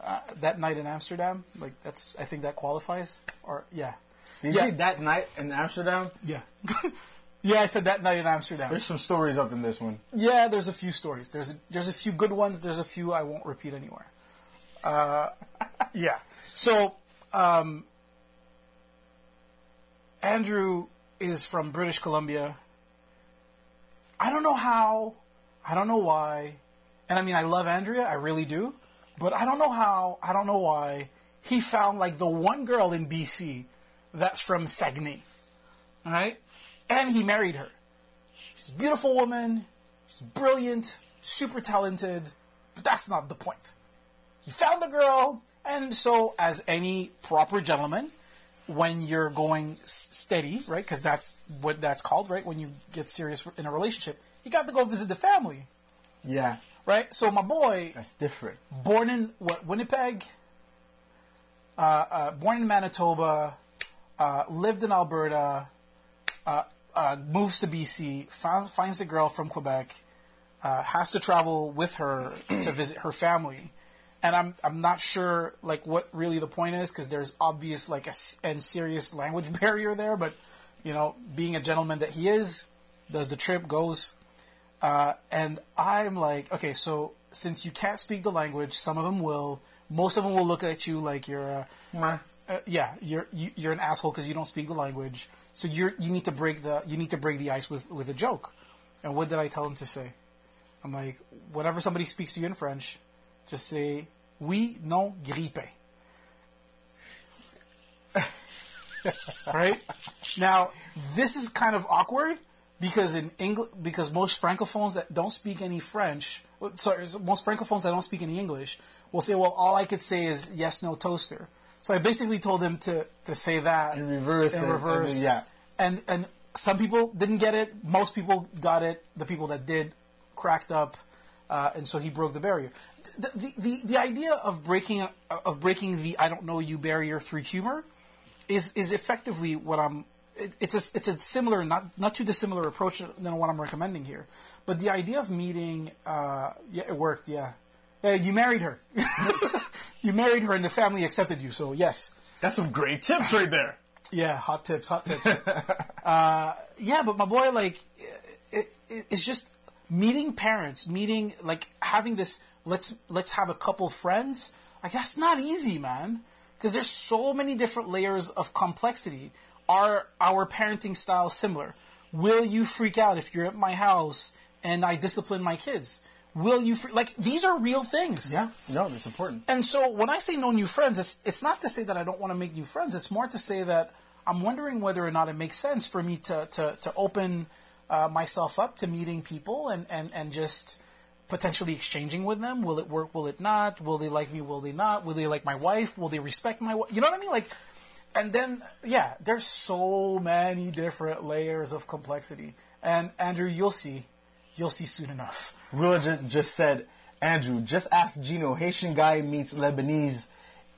B: uh, that night in Amsterdam? Like that's I think that qualifies. Or yeah,
A: Did
B: Yeah.
A: see that night in Amsterdam?
B: yeah, yeah. I said that night in Amsterdam.
A: There's some stories up in this one.
B: Yeah, there's a few stories. There's a, there's a few good ones. There's a few I won't repeat anywhere. Uh, yeah. So um, Andrew is from British Columbia. I don't know how. I don't know why. And I mean, I love Andrea. I really do. But I don't know how. I don't know why. He found like the one girl in BC that's from Saguenay. All right? And he married her. She's a beautiful woman. She's brilliant, super talented, but that's not the point. He found the girl, and so, as any proper gentleman, when you're going steady, right? Because that's what that's called, right? When you get serious in a relationship, you got to go visit the family,
A: Yeah,
B: right? So my boy,
A: that's different.
B: born in what Winnipeg, uh, uh, born in Manitoba, uh, lived in Alberta, uh, uh, moves to BC, found, finds a girl from Quebec, uh, has to travel with her to visit her family, and I'm I'm not sure like what really the point is because there's obvious like a and serious language barrier there, but you know, being a gentleman that he is, does the trip, goes, uh, and I'm like, okay, so since you can't speak the language, some of them will. Most of them will look at you like you're, a. uh, yeah, you're you, you're an asshole because you don't speak the language. So you're you need to break the you need to break the ice with with a joke. And what did I tell him to say? I'm like, whenever somebody speaks to you in French, just say oui, non, grippe. right? Now, this is kind of awkward because in English, because most francophones that don't speak any French, sorry, most francophones that don't speak any English will say, "Well, all I could say is yes, no, toaster." So I basically told him to to say that
A: In reverse
B: in
A: and-
B: reverse,
A: and- yeah.
B: and and some people didn't get it. Most people got it. The people that did cracked up, uh, and so he broke the barrier. The, the, the, the idea of breaking of breaking the I don't know you barrier through humor is is effectively what I'm. It, it's a it's a similar, not not too dissimilar approach than what I'm recommending here. But the idea of meeting, uh, yeah, it worked. Yeah, yeah you married her. you married her, and the family accepted you. So yes,
A: That's some great tips right there.
B: yeah, hot tips, hot tips. uh, yeah, but my boy, like, it, it, it's just meeting parents, meeting like having this. Let's let's have a couple friends. Like that's not easy, man, because there's so many different layers of complexity. Are our parenting styles similar? Will you freak out if you're at my house and I discipline my kids? Will you like these are real things?
A: Yeah, no, that's important.
B: And so when I say no new friends, it's, it's not to say that I don't want to make new friends. It's more to say that I'm wondering whether or not it makes sense for me to, to, to open uh, myself up to meeting people and, and, and just potentially exchanging with them. Will it work? Will it not? Will they like me? Will they not? Will they like my wife? Will they respect my wife? You know what I mean? Like, and then, yeah, there's so many different layers of complexity. And Andrew, you'll see. You'll see soon enough.
A: Willa just, just said, Andrew, just ask Gino, Haitian guy meets Lebanese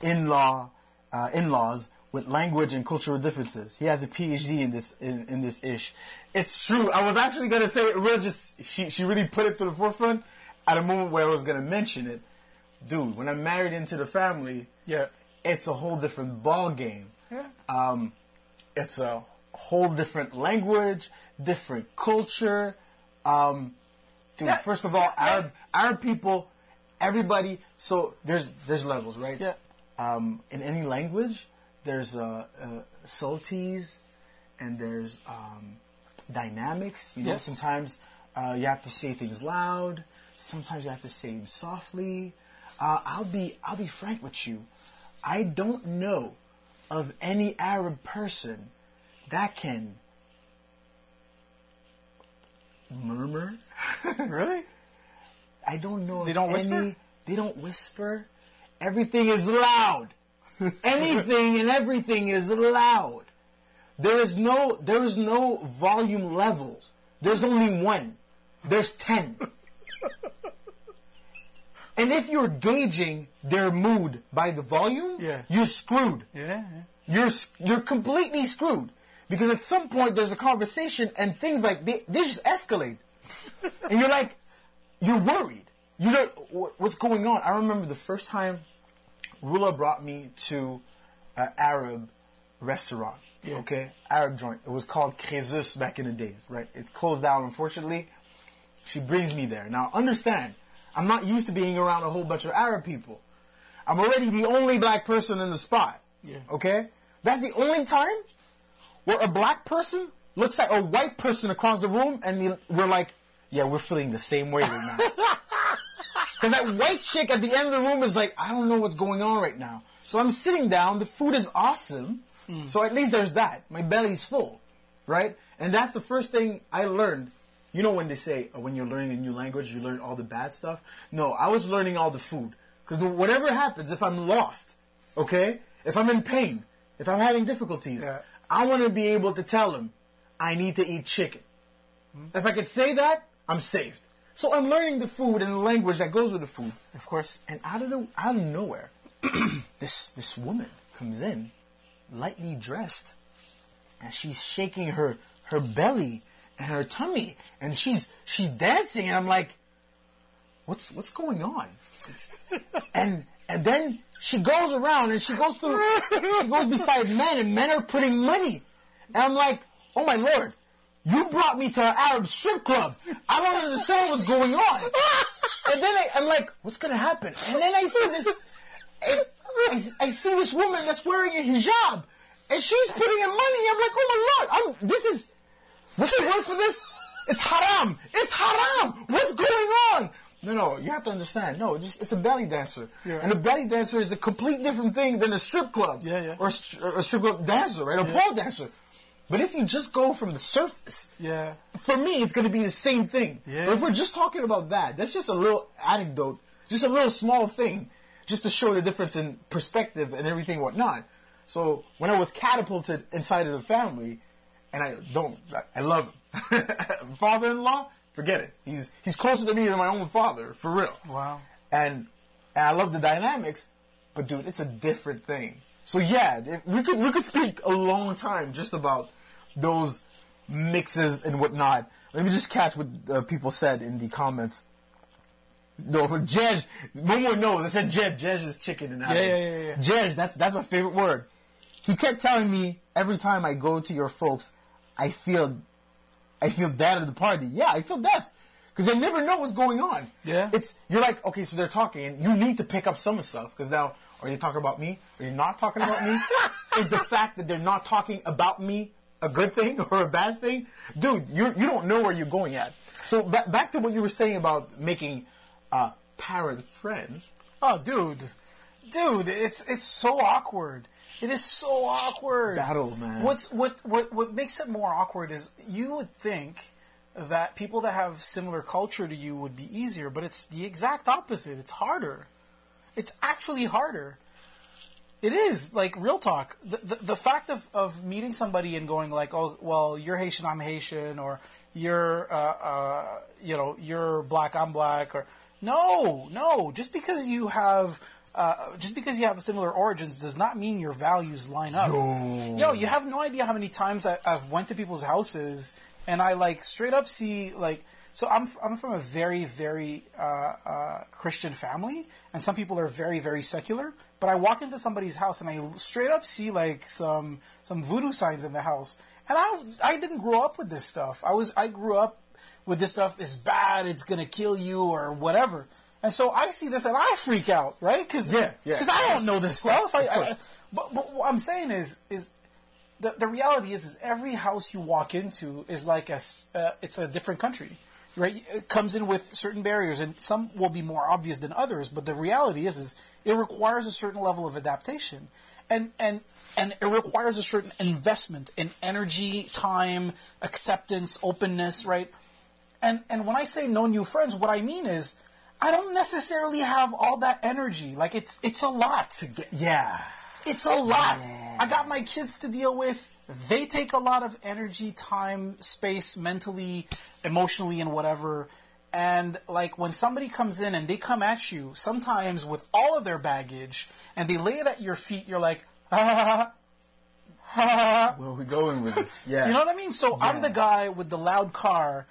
A: in-law, uh, in-laws with language and cultural differences. He has a PhD in this, in, in this ish. It's true. I was actually gonna say it. Just, she, she really put it to the forefront at a moment where I was gonna mention it. Dude, when I'm married into the family,
B: Yeah.
A: it's a whole different ball game.
B: Yeah.
A: Um, it's a whole different language, different culture. Um, dude,
B: Yeah.
A: first of all. Arab Arab people, everybody. So there's there's levels, right?
B: Yeah.
A: Um, in any language, there's uh, uh, subtleties and there's um, dynamics. You know,
B: Yeah.
A: sometimes uh, you have to say things loud. Sometimes you have to say them softly. Uh, I'll be I'll be frank with you. I don't know of any Arab person that can murmur.
B: Really?
A: I don't know.
B: They don't whisper?
A: They don't whisper. Everything is loud. Anything and everything is loud. There is no there is no volume levels. There's only one. There's ten. and if you're gauging their mood by the volume,
B: Yeah.
A: you're screwed.
B: Yeah.
A: you're you're completely screwed because at some point there's a conversation and things like they, they just escalate, and you're like, you're worried. You know wh- what's going on. I remember the first time Rula brought me to an Arab restaurant. Okay, Arab joint. It was called Crésus back in the days, right? It's closed down, unfortunately. She brings me there. Now, understand, I'm not used to being around a whole bunch of Arab people. I'm already the only black person in the spot.
B: Yeah.
A: Okay? That's the only time where a black person looks at a white person across the room and we're like, yeah, we're feeling the same way right now. Because that white chick at the end of the room is like, I don't know what's going on right now. So I'm sitting down, the food is awesome. So at least there's that. My belly's full, right? And that's the first thing I learned. You know when they say uh, when you're learning a new language, you learn all the bad stuff? No, I was learning all the food. Because whatever happens, if I'm lost, okay? If I'm in pain, if I'm having difficulties,
B: Yeah.
A: I want to be able to tell them, I need to eat chicken. Hmm? If I could say that, I'm saved. So I'm learning the food and the language that goes with the food.
B: Of course.
A: And out of the out of nowhere, this this woman comes in, lightly dressed, and she's shaking her her belly and her tummy, and she's she's dancing, and I'm like, what's what's going on? and and then she goes around and she goes through she goes beside men, and men are putting money, and I'm like, oh my lord. You brought me to an Arab strip club. I don't understand what's going on. And then I, I'm like, what's gonna happen? And then I see this, I, I, I see this woman that's wearing a hijab, and she's putting in money. I'm like, oh my lord, I'm, this is, what's is work for this. It's haram. It's haram. What's going on? No, no, you have to understand. No, it's, just, it's a belly dancer,
B: Yeah.
A: and a belly dancer is a complete different thing than a strip club,
B: Yeah, yeah.
A: or a, a strip club dancer, right? A pole dancer. But if you just go from the surface,
B: Yeah.
A: for me, it's going to be the same thing.
B: Yeah.
A: So if we're just talking about that, that's just a little anecdote, just a little small thing, just to show the difference in perspective and everything and whatnot. So when I was catapulted inside of the family, and I don't, I love him. Father-in-law, forget it. He's he's closer to me than my own father, for real.
B: Wow.
A: And, and I love the dynamics, but dude, it's a different thing. So yeah, if- we could we could speak a long time just about those mixes and whatnot. Let me just catch what uh, people said in the comments. No, Jej, one knows. I said Jej. Jej is chicken and
B: yeah, yeah, yeah.
A: Jej, that's that's my favorite word. He kept telling me every time I go to your folks, I feel, I feel dead at the party. Yeah, I feel deaf because I never know what's going on.
B: Yeah.
A: it's you're like okay, so they're talking, and you need to pick up some of stuff because now are you talking about me? Are you not talking about me? Is the fact that they're not talking about me a good thing or a bad thing, dude? You you don't know where you're going at. So ba- back to what you were saying about making uh, parent friends.
B: Oh, dude, dude, it's it's so awkward. It is so awkward.
A: Battle, man.
B: What's what what what makes it more awkward is you would think that people that have similar culture to you would be easier, but it's the exact opposite. It's harder. It's actually harder. It is like real talk. The, the, the fact of, of meeting somebody and going like, oh, well, you're Haitian, I'm Haitian, or you're, uh, uh, you know, you're black, I'm black, or no, no. Just because you have, uh, just because you have similar origins does not mean your values line up. Yo, you have no idea how many times I, I've went to people's houses and I like straight up see like. So I'm I'm from a very very uh, uh, Christian family, and some people are very very secular. But I walk into somebody's house and I straight up see like some some voodoo signs in the house, and I I didn't grow up with this stuff. I was I grew up with this stuff is bad, it's gonna kill you or whatever. And so I see this and I freak out, right? Because
A: Yeah, yeah.
B: I don't know this stuff. I, I, but, but what I'm saying is is the, the reality is is every house you walk into is like a uh, it's a different country right it comes in with certain barriers and some will be more obvious than others but the reality is is it requires a certain level of adaptation and and and it requires a certain investment in energy time acceptance openness right and and when I say no new friends, what I mean is I don't necessarily have all that energy. Like it's it's a lot.
A: Yeah.
B: It's a lot. I got my kids to deal with. They take a lot of energy, time, space, mentally, emotionally, and whatever. And like when somebody comes in and they come at you, sometimes with all of their baggage, and they lay it at your feet, you're like, ah,
A: Where are we going with this? Yeah.
B: You know what I mean? So I'm the guy with the loud car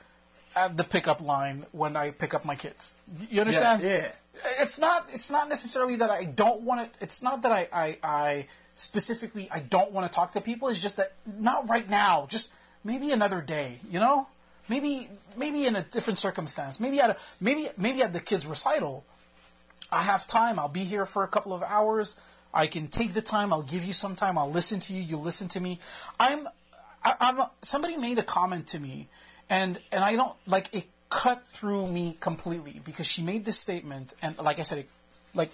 B: at the pickup line when I pick up my kids. You understand?
A: yeah.
B: It's not. It's not necessarily that I don't want to. It's not that I, I, I specifically I don't want to talk to people. It's just that not right now. Just maybe another day. You know? Maybe maybe in a different circumstance. Maybe at a maybe maybe at the kids' recital. I have time. I'll be here for a couple of hours. I can take the time. I'll give you some time. I'll listen to you. You listen to me. I'm, I, I'm. Somebody made a comment to me, and and I don't like it. Cut through me completely because she made this statement, and like I said, it like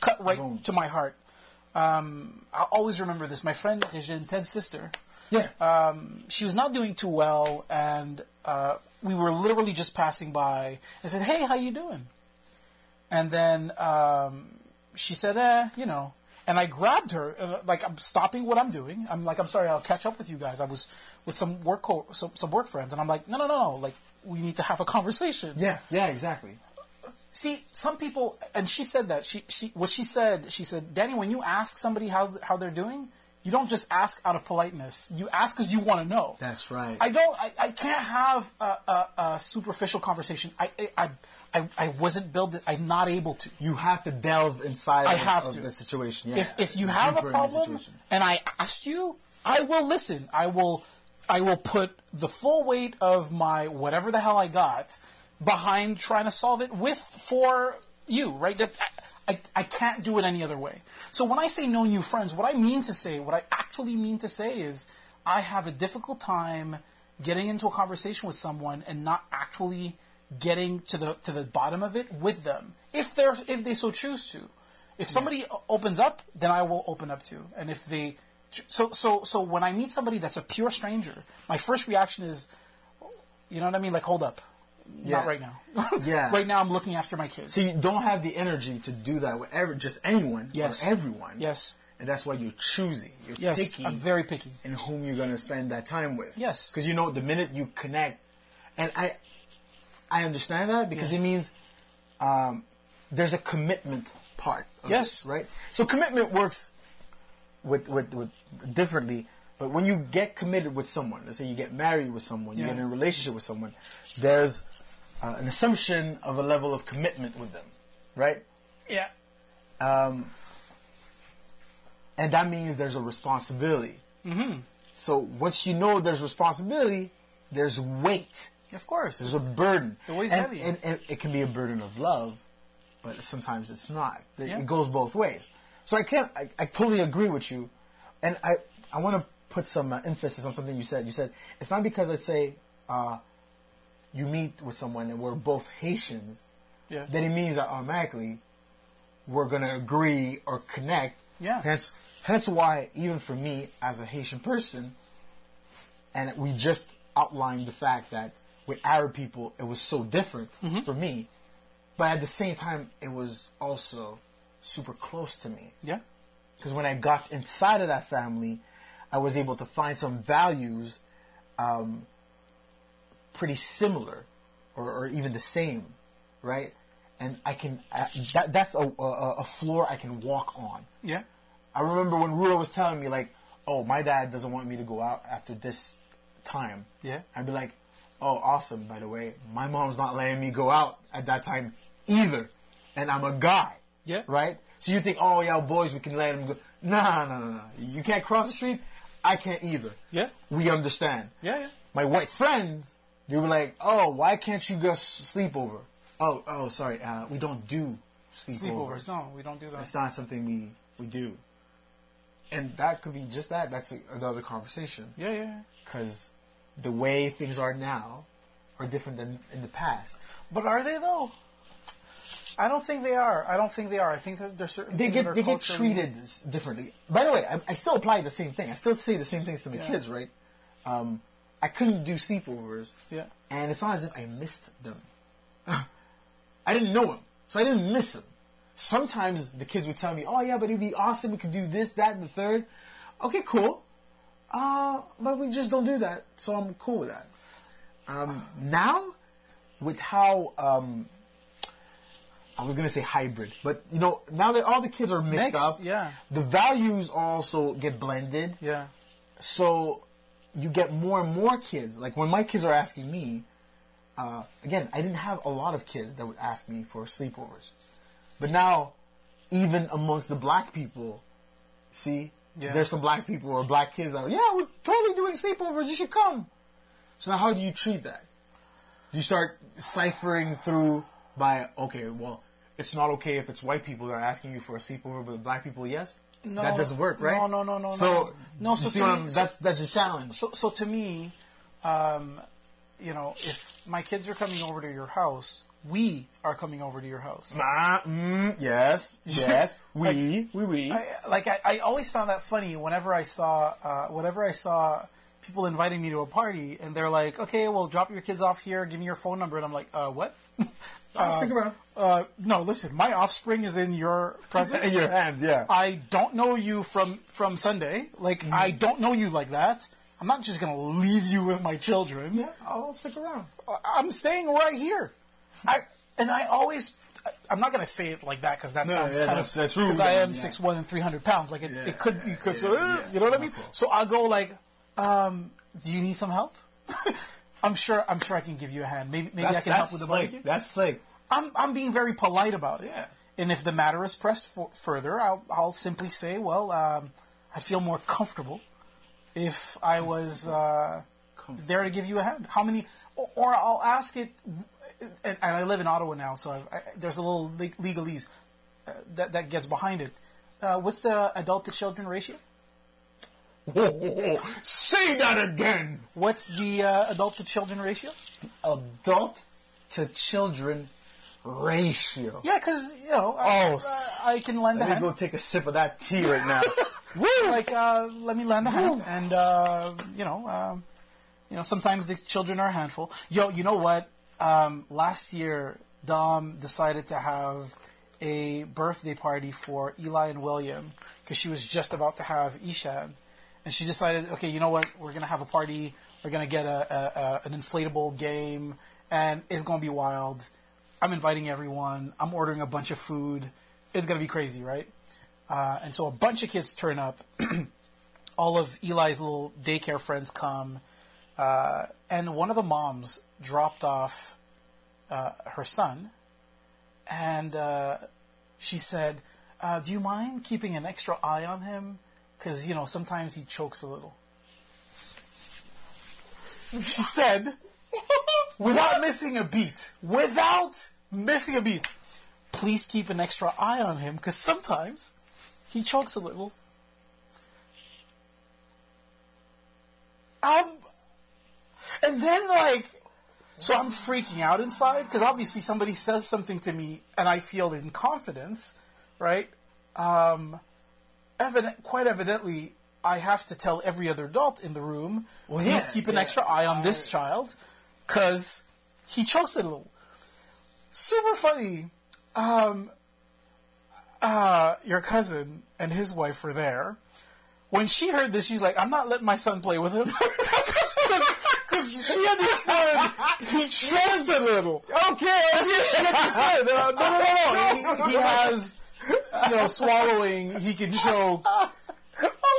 B: cut right
A: Boom.
B: to my heart. Um, I'll always remember this. My friend Regine, Ted's sister,
A: Yeah.
B: um, she was not doing too well, and uh, we were literally just passing by. I said, "Hey, how you doing?" And then um, she said, "Eh, you know." And I grabbed her, uh, like I'm stopping what I'm doing. I'm like, "I'm sorry, I'll catch up with you guys." I was with some work co- some, some work friends, and I'm like, "No, no, no, no! Like, we need to have a conversation."
A: yeah. Yeah. Exactly.
B: See, some people, and she said that she, she what she said, she said, Danny, when you ask somebody how how they're doing, you don't just ask out of politeness. You ask because you want to know.
A: That's right.
B: I don't. I, I can't have a, a, a superficial conversation. I, I I I I wasn't built. I'm not able to.
A: you have to delve inside
B: I
A: of,
B: have
A: of
B: to.
A: the situation. Yeah.
B: If if you have a
A: Deeper
B: problem and I asked you, I will listen. I will I will put the full weight of my whatever the hell I got behind trying to solve it with for you. Right? That- I, I can't do it any other way. So when I say no new friends, what I mean to say, what I actually mean to say is, I have a difficult time getting into a conversation with someone and not actually getting to the to the bottom of it with them if they're if they so choose to if somebody o- opens up then i will open up to and if they so so so when i meet somebody that's a pure stranger my first reaction is you know what i mean like hold up
A: Yeah.
B: not right now
A: Yeah.
B: right now i'm looking after my kids
A: See, you don't have the energy to do that with ever, just anyone
B: Yes.
A: or everyone.
B: yes
A: And that's why you're choosy. You're
B: yes
A: picky
B: i'm very picky
A: in whom you're going to spend that time with.
B: Yes.
A: Because you know the minute you connect, and I, I understand that because
B: Yeah.
A: it means um, there's a commitment part. Of
B: Yes.
A: it, right. So commitment works with, with with differently. But when you get committed with someone, let's say you get married with someone, you get in a relationship with someone, there's uh, an assumption of a level of commitment with them, right?
B: yeah
A: Um, and that means there's a responsibility. Mm-hmm. So once you know there's responsibility, there's weight.
B: Of course
A: There's a burden.
B: The weight's
A: and,
B: heavy.
A: And, and it can be a burden of love, but sometimes it's not. It,
B: Yeah.
A: it goes both ways. So I can't. I, I totally agree with you, and I I want to put some uh, emphasis on something you said. You said it's not because let's say uh, you meet with someone and we're both Haitians
B: yeah
A: then it means that automatically we're gonna agree or connect.
B: Yeah.
A: Hence, hence why even for me as a Haitian person, and we just outlined the fact that with Arab people it was so different
B: Mm-hmm.
A: for me, but at the same time it was also super close to me
B: yeah
A: because when I got inside of that family, I was able to find some values um, pretty similar or, or even the same, right? And I can uh, that that's a, a, a floor I can walk on.
B: yeah
A: I remember when Rula was telling me like, "Oh, my dad doesn't want me to go out after this time."
B: Yeah.
A: I'd be like, "Oh, awesome! By the way, my mom's not letting me go out at that time either, and I'm a guy."
B: Yeah.
A: Right. So you think, "Oh, yeah, boys, we can let them go." Nah, no, no, no. You can't cross the street. I can't either.
B: Yeah.
A: We understand.
B: yeah yeah
A: My white friends, they were like, "Oh, why can't you go s- sleep over?" Oh, oh, sorry. Uh, we don't do sleepovers.
B: sleepovers no we don't do that
A: It's not something we, we do. And that could be just that. That's a, another conversation.
B: yeah yeah
A: Because the way things are now are different than in the past.
B: But are they though? I don't think they are. I don't think they are. I think that there's certain
A: They get they get treated differently. By the way, I, I still apply the same thing. I still say the same things to my
B: Yeah.
A: kids, right? Um, I couldn't do sleepovers,
B: Yeah.
A: and it's not as if I missed them. I didn't know them, so I didn't miss them. Sometimes the kids would tell me, "Oh yeah, but it'd be awesome. We could do this, that, and the third. Okay, cool. Uh, but we just don't do that, so I'm cool with that. Um, now, with how um, I was gonna say hybrid, but you know now that all the kids are mixed,
B: Mixed,
A: up,
B: yeah.
A: the values also get blended.
B: Yeah.
A: So you get more and more kids. Like when my kids are asking me, uh, again, I didn't have a lot of kids that would ask me for sleepovers, but now even amongst the black people, see,
B: Yeah.
A: there's some black people or black kids that are, yeah, we're totally doing sleepovers. You should come. So now, how do you treat that? Do you start ciphering through by okay, well, it's not okay if it's white people that are asking you for a sleepover, but black people, yes.
B: No,
A: that doesn't work, right?
B: no, no, no, no,
A: So,
B: no. No, so
A: see
B: to
A: what
B: me- so-
A: that's that's a challenge.
B: So, so to me, um, you know, if my kids are coming over to your house, we are coming over to your house.
A: Ah, mm, yes, yes, we, we, we.
B: I, like I, I always found that funny whenever I saw uh, whenever I saw people inviting me to a party and they're like, okay, well, drop your kids off here, give me your phone number, and I'm like, uh, what?
A: I'll stick around.
B: Uh, no, listen, my offspring is in your presence.
A: In your hands, yeah.
B: I don't know you from from Sunday. Like
A: Mm-hmm.
B: I don't know you like that. I'm not just gonna leave you with my children.
A: yeah, I'll stick around.
B: I- I'm staying right here. I and I always. I'm not gonna say it like that because that
A: No,
B: sounds
A: yeah,
B: kind
A: that's-
B: of
A: that's rude,
B: because I am
A: yeah.
B: six one and three hundred pounds. Like it,
A: Yeah,
B: it could you could
A: yeah,
B: say, "Uh,"
A: yeah,
B: you know what I mean. So I'll go like, um, do you need some help? I'm sure I'm sure I can give you a hand. Maybe maybe I can help with the barbecue.
A: That's like
B: I'm I'm being very polite about it.
A: Yeah.
B: And if the matter is pressed for, further, I'll I'll simply say, well, um, I'd feel more comfortable if I was uh, there to give you a hand. How many? Or, or I'll ask it. And, I live in Ottawa now, so I, I, there's a little le- legalese uh, that that gets behind it. Uh, what's the adult to children ratio?
A: Whoa, say that again.
B: What's the uh, adult to children ratio?
A: Adult to children ratio.
B: Yeah, because you know, I,
A: Oh,
B: uh, I can lend a
A: Let me
B: hand.
A: go take a sip of that tea right now.
B: Like, uh, let me lend a hand, and uh, you know, um, you know, sometimes the children are a handful. Yo, you know what? Um, last year, Dom decided to have a birthday party for Eli and William because she was just about to have Ishan, and she decided, okay, you know what? We're gonna have a party. We're gonna get a, a, a an inflatable game, and it's gonna be wild. I'm inviting everyone. I'm ordering a bunch of food. It's gonna be crazy, right? Uh, and so a bunch of kids turn up. All of Eli's little daycare friends come, uh, and one of the moms dropped off uh, her son, and uh, she said, uh, "Do you mind keeping an extra eye on him? Because you know sometimes he chokes a little." She said, without missing a beat, without missing a beat, please keep an extra eye on him because sometimes he chokes a little. Um, and then like, so I'm freaking out inside because obviously somebody says something to me and I feel in confidence, right? Um, evident, quite evidently, I have to tell every other adult in the room, please
A: yeah,
B: keep an
A: yeah.
B: extra eye on this child because he chokes a little. Super funny. Um, uh, your cousin and his wife were there. When she heard this, she's like, "I'm not letting my son play with him," she understood he chokes a little.
A: okay,
B: She understood. Uh, no, no, no, no. He, he has, you know, swallowing. He can choke.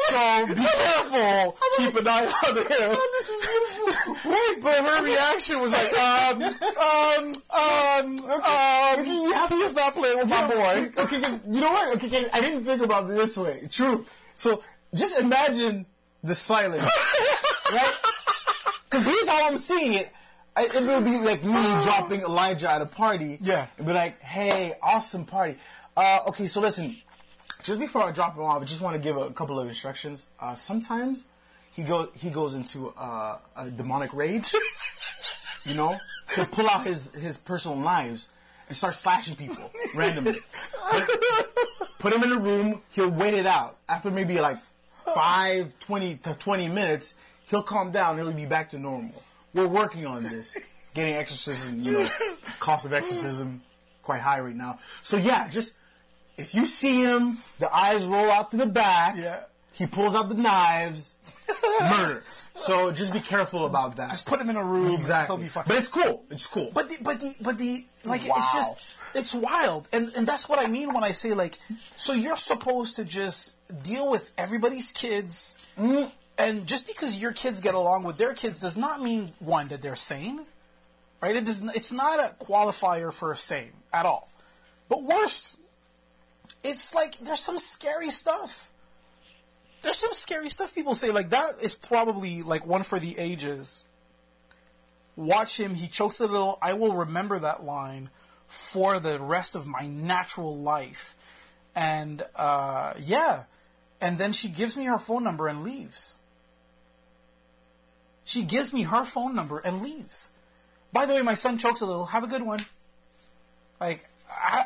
B: So be careful. Keep an eye on him.
A: this is beautiful.
B: But her reaction was like, um, um, um, um, he's not playing with my boy.
A: okay, you know what? Okay, I didn't think about it this way. True. So just imagine the silence, right? Because here's how I'm seeing it. I, it will be like me dropping Elijah at a party.
B: Yeah.
A: And be like, hey, awesome party. Uh, okay, so listen. Just before I drop him off, I just want to give a couple of instructions. Uh, sometimes he go he goes into uh, a demonic rage. you know, he'll pull out his his personal knives and start slashing people randomly. Put him in a room. He'll wait it out. After maybe like five, 20 to 20 minutes, he'll calm down. He'll be back to normal. We're working on this. Getting exorcism, you know, cost of exorcism quite high right now. So yeah, just if you see him, the eyes roll out to the back.
B: Yeah.
A: He pulls out the knives. murder. So just be careful about that.
B: Just put him in a room.
A: exactly.
B: He'll be fine.
A: But it's cool. It's cool.
B: But the, but the, but the, like,
A: Wow.
B: it's just, it's wild. And, and that's what I mean when I say, like, so you're supposed to just deal with everybody's kids.
A: Mm.
B: And just because your kids get along with their kids does not mean, one, that they're sane. Right? It does, it's not a qualifier for a sane at all. But worst, it's like, there's some scary stuff. There's some scary stuff people say. Like, that is probably, like, one for the ages watch him. He chokes a little. I will remember that line for the rest of my natural life. And uh, yeah, and then she gives me her phone number and leaves. She gives me her phone number and leaves. By the way, my son chokes a little. Have a good one. Like, I,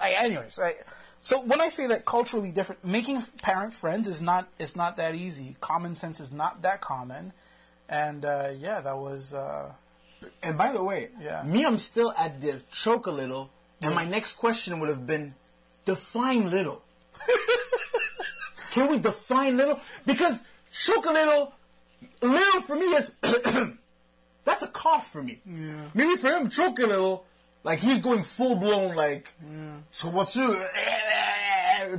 B: I, anyways, right. So when I say that culturally different, making parent friends is not is not that easy. Common sense is not that common, and uh, yeah, that was. Uh,
A: And by the way,
B: Yeah.
A: me, I'm still at the choke a little, and my next question would have been, define little. Can we define little? Because choke a little, little for me is, that's a cough for me.
B: Yeah.
A: Maybe for him, choke a little, like he's going full blown, like, so what's you?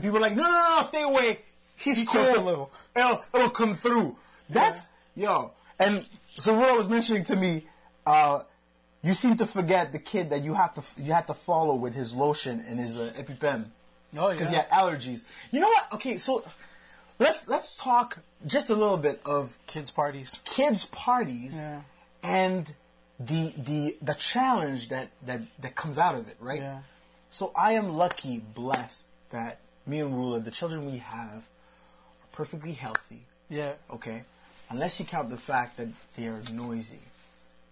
A: People are like, no, no, no, stay away. He's
B: He
A: cool.
B: a little.
A: It'll, it'll come through. That's, yo. And so I was mentioning to me, uh, you seem to forget the kid that you have to you had to follow with his lotion and his uh, EpiPen
B: oh yeah,
A: because he had allergies. You know what? Okay, so let's let's talk just a little bit of
B: kids parties.
A: kids parties
B: Yeah.
A: and the the the challenge that that that comes out of it, right?
B: Yeah.
A: So I am lucky, blessed that me and Rula, the children we have, are perfectly healthy.
B: Yeah.
A: Okay, unless you count the fact that they are noisy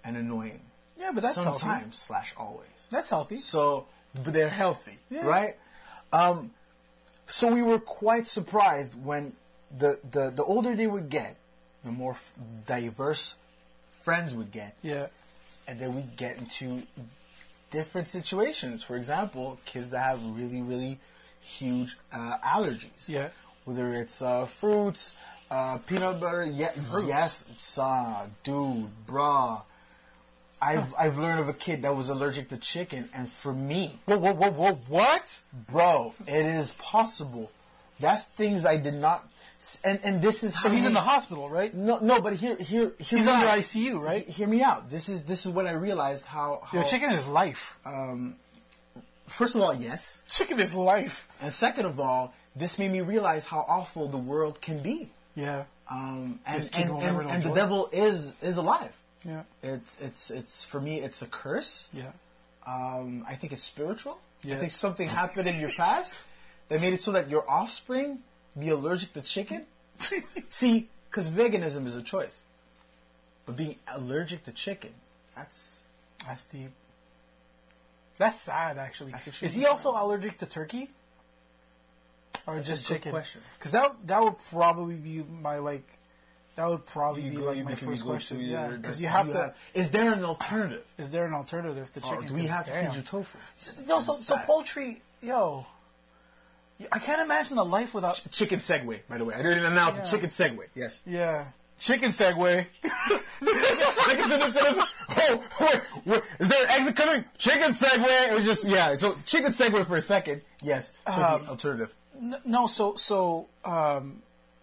A: and annoying.
B: Yeah, but that's
A: sometimes
B: healthy.
A: slash always.
B: That's healthy.
A: So, but they're healthy,
B: Yeah.
A: right? Um, so we were quite surprised when the, the, the older they would get, the more f- diverse friends would get,
B: Yeah.
A: and then we get into different situations. For example, kids that have really, really huge uh, allergies.
B: Yeah.
A: Whether it's uh, fruits, uh, peanut butter, yes,
B: Fruits?
A: yes, son, dude, bruh. I've I've learned of a kid that was allergic to chicken, and for me,
B: Whoa, whoa, whoa, whoa, what?
A: bro, it is possible. That's things I did not. And and this is
B: So he's in the hospital, right?
A: no, no, but here, here,
B: He's
A: me
B: under
A: out.
B: ICU, right?
A: He- Hear me out. This is this is what I realized. How, how
B: Yo, chicken is life.
A: Um, First of all, yes,
B: Chicken is life.
A: and second of all, this made me realize how awful the world can be.
B: Yeah.
A: Um, and and, and, and the devil is is alive.
B: Yeah.
A: It's it's it's for me. It's a curse.
B: Yeah.
A: Um, I think it's spiritual.
B: Yeah.
A: I think something happened in your past that made it so that your offspring be allergic to chicken. See, because veganism is a choice, but being allergic to chicken, that's
B: That's deep. That's sad, actually.
A: That's
B: Is he also allergic to turkey? Or
A: That's
B: just
A: a good
B: chicken?
A: question.
B: Because that that would probably be my like. That would probably
A: You
B: be
A: go-
B: like my first question. Yeah, because you have to.
A: Is there an alternative?
B: Is there an alternative to
A: Or
B: chicken?
A: do we have to
B: damn.
A: feed you tofu?
B: No, so, so poultry, yo. I can't imagine a life without.
A: Chicken segue, by the way. I didn't announce
B: Yeah.
A: Chicken segue. Yes.
B: Yeah. Chicken segue.
A: Oh, wait, wait, is there an exit coming? Chicken segue. It was just yeah. So chicken segue for a second. Yes.
B: Um,
A: alternative.
B: No, so so um,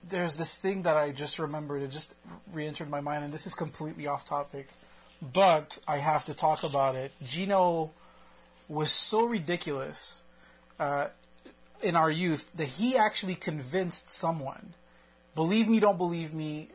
B: there's this thing that I just remembered. It just re-entered my mind, and this is completely off topic, but I have to talk about it. Gino was so ridiculous uh, in our youth that he actually convinced someone. Believe me, don't believe me.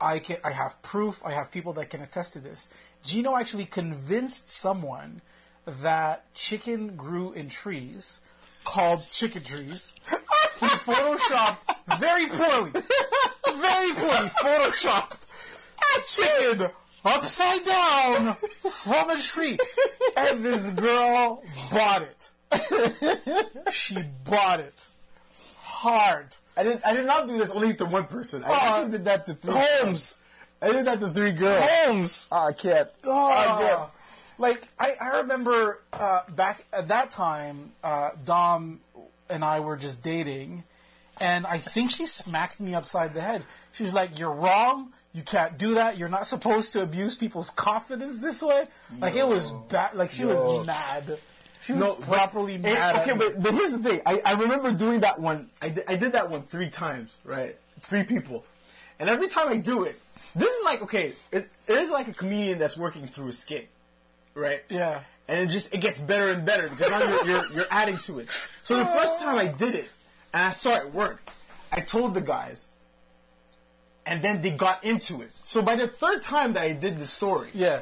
B: I can. I have proof. I have people that can attest to this. Gino actually convinced someone that chicken grew in trees called chicken trees. He photoshopped very poorly, very poorly photoshopped a chicken upside down from a tree, and this girl bought it. She bought it hard.
A: I did. I did not do this only to one person. I
B: Uh,
A: actually did that to three.
B: Holmes.
A: I did that to three girls.
B: Holmes.
A: Oh, I can't.
B: Oh, like I, I remember uh, back at that time, uh, Dom and I were just dating, and I think she smacked me upside the head. She was like, "You're wrong. You can't do that. You're not supposed to abuse people's confidence this way." Like it was bad. Like she
A: Yo.
B: was mad. She was
A: but-
B: properly
A: eh,
B: mad.
A: okay, but, but here's the thing. I, I remember doing that one. I did, I did that one three times, right? Three people. And every time I do it, this is like, okay, it, it is like a comedian that's working through a skit, right?
B: Yeah.
A: And it just, it gets better and better because now you're, you're, you're adding to it. So the first time I did it, and I saw it work, I told the guys, and then they got into it. So by the third time that I did the story,
B: yeah.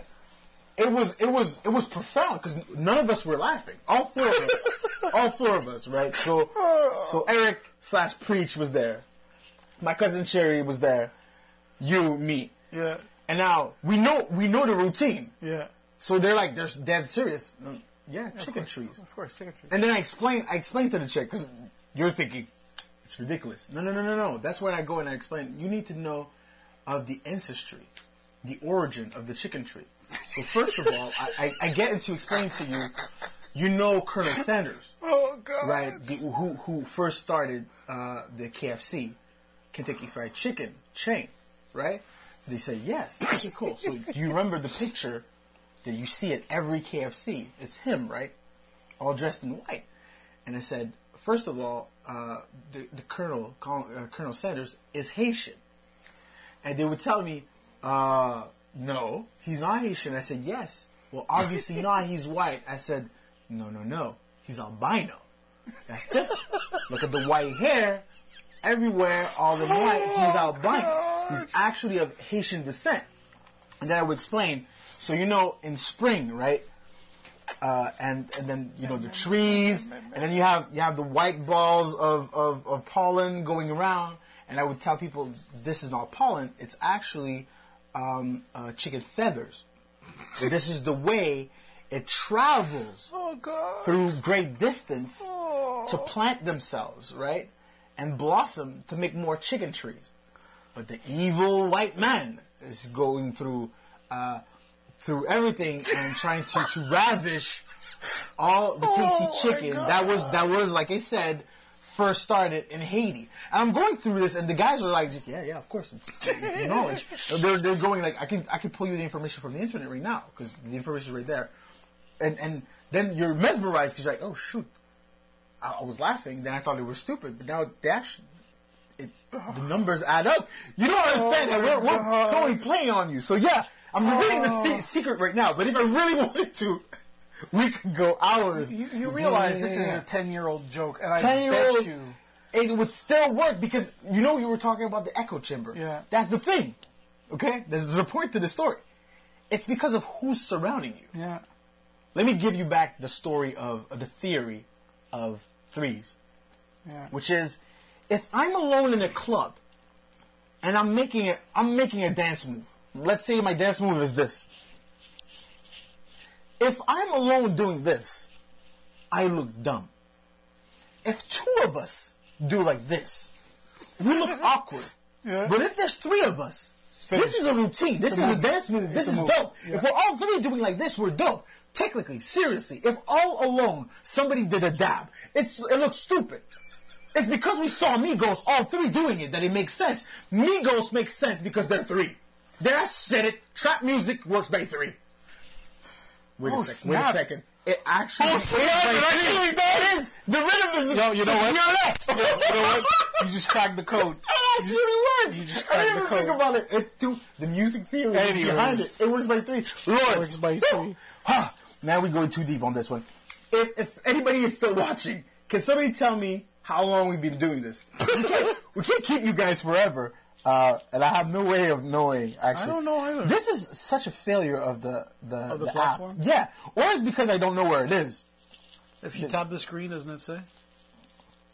A: it was it was it was profound because none of us were laughing. All four of us, all four of us, right? So so Eric slash preach was there. My cousin Sherry was there. You, me,
B: Yeah.
A: and now we know we know the routine.
B: Yeah.
A: So they're like they're dead serious. No, yeah, chicken trees.
B: Of course, chicken trees.
A: And then I explain I explained to the chick because you're thinking it's ridiculous. No, no, no, no, no. That's when I go and I explain. You need to know of the ancestry, the origin of the chicken tree. So first of all, I, I, I get into explaining to you. You know Colonel Sanders,
B: Oh God.
A: right? The, who who first started uh, the KFC, Kentucky Fried Chicken chain, right? They say yes. Okay, cool. So do you remember the picture that you see at every KFC? It's him, right? All dressed in white. And I said, first of all, uh, the, the Colonel, Col- uh, Colonel Sanders, is Haitian. And they would tell me, uh, no, he's not Haitian. I said, yes. Well, obviously not. He's white. I said, no, no, no. He's albino. That's different. Look at the white hair everywhere, all in white. He's albino. He's actually of Haitian descent. And then I would explain. So you know, in spring, right? Uh, and and then you know the trees, and then you have you have the white balls of, of, of pollen going around. And I would tell people this is not pollen; it's actually um, uh, chicken feathers. And this is the way it travels
B: Oh God.
A: through great distance
B: Oh.
A: to plant themselves, right? And blossom to make more chicken trees. But the evil white man is going through uh, through everything and trying to, to ravish all the tasty
B: Oh,
A: chicken that was that was like I said first started in Haiti. And I'm going through this and the guys are like yeah, yeah, of course knowledge. they're they're going like I can I can pull you the information from the internet right now because the information is right there. And and then you're mesmerized because you're like, "Oh shoot, I, I was laughing. Then I thought it was stupid, but now they actually, it, the numbers add up. You don't understand that we're, we're
B: God.
A: totally playing on you. So yeah, I'm revealing the
B: Oh.
A: se- secret right now. But if I really wanted to, we could go hours.
B: You, you realize this is a ten-year-old joke, and I bet you.
A: It would still work because you know you were talking about the echo chamber.
B: Yeah.
A: That's the thing. Okay? There's, there's a point to the story. It's because of who's surrounding you.
B: Yeah.
A: Let me give you back the story of, of the theory of threes.
B: Yeah.
A: which is if I'm alone in a club and I'm making a I'm making a dance move. Let's say my dance move is this. If I'm alone doing this, I look dumb. If two of us do like this, we look awkward.
B: Yeah.
A: But if there's three of us, this is a routine. This
B: It's
A: is a
B: move.
A: dance move. This is
B: move.
A: dope.
B: Yeah.
A: If we're all three doing like this, we're dope. Technically, seriously, if all alone somebody did a dab, it's it looks stupid. It's because we saw Migos all three doing it that it makes sense. Migos makes sense because they're three. There, I said it. Trap music works by three. Wait
B: Oh,
A: a second. Wait a second. It actually
B: Oh, snap, it actually
A: is the rhythm is.
B: Yo, you know what?
A: Yo,
B: you know what? You just cracked the code.
A: It actually works.
B: you just
A: I didn't even think about it. it dude, the music theory
B: Anyways.
A: behind it. It works by three. Lord, it
B: works by three.
A: Huh. Now we're going too deep on this one. If, if anybody is still watching, can somebody tell me how long we've been doing this? We can't, we can't keep you guys forever. Uh, and I have no way of knowing. Actually, I
B: don't know either.
A: This is such a failure of the the,
B: Of the
A: app.
B: platform?
A: Yeah, or it's because I don't know where it is.
B: If you tap the screen, doesn't it say?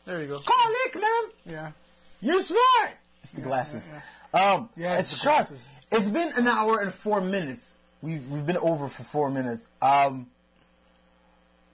B: There you go.
A: Call Nick, man.
B: Yeah.
A: You're smart. It's the glasses. Um,
B: Yeah,
A: it's,
B: it's the
A: sharp.
B: glasses.
A: It's been an hour and four minutes. We've we've been over for four minutes. Um,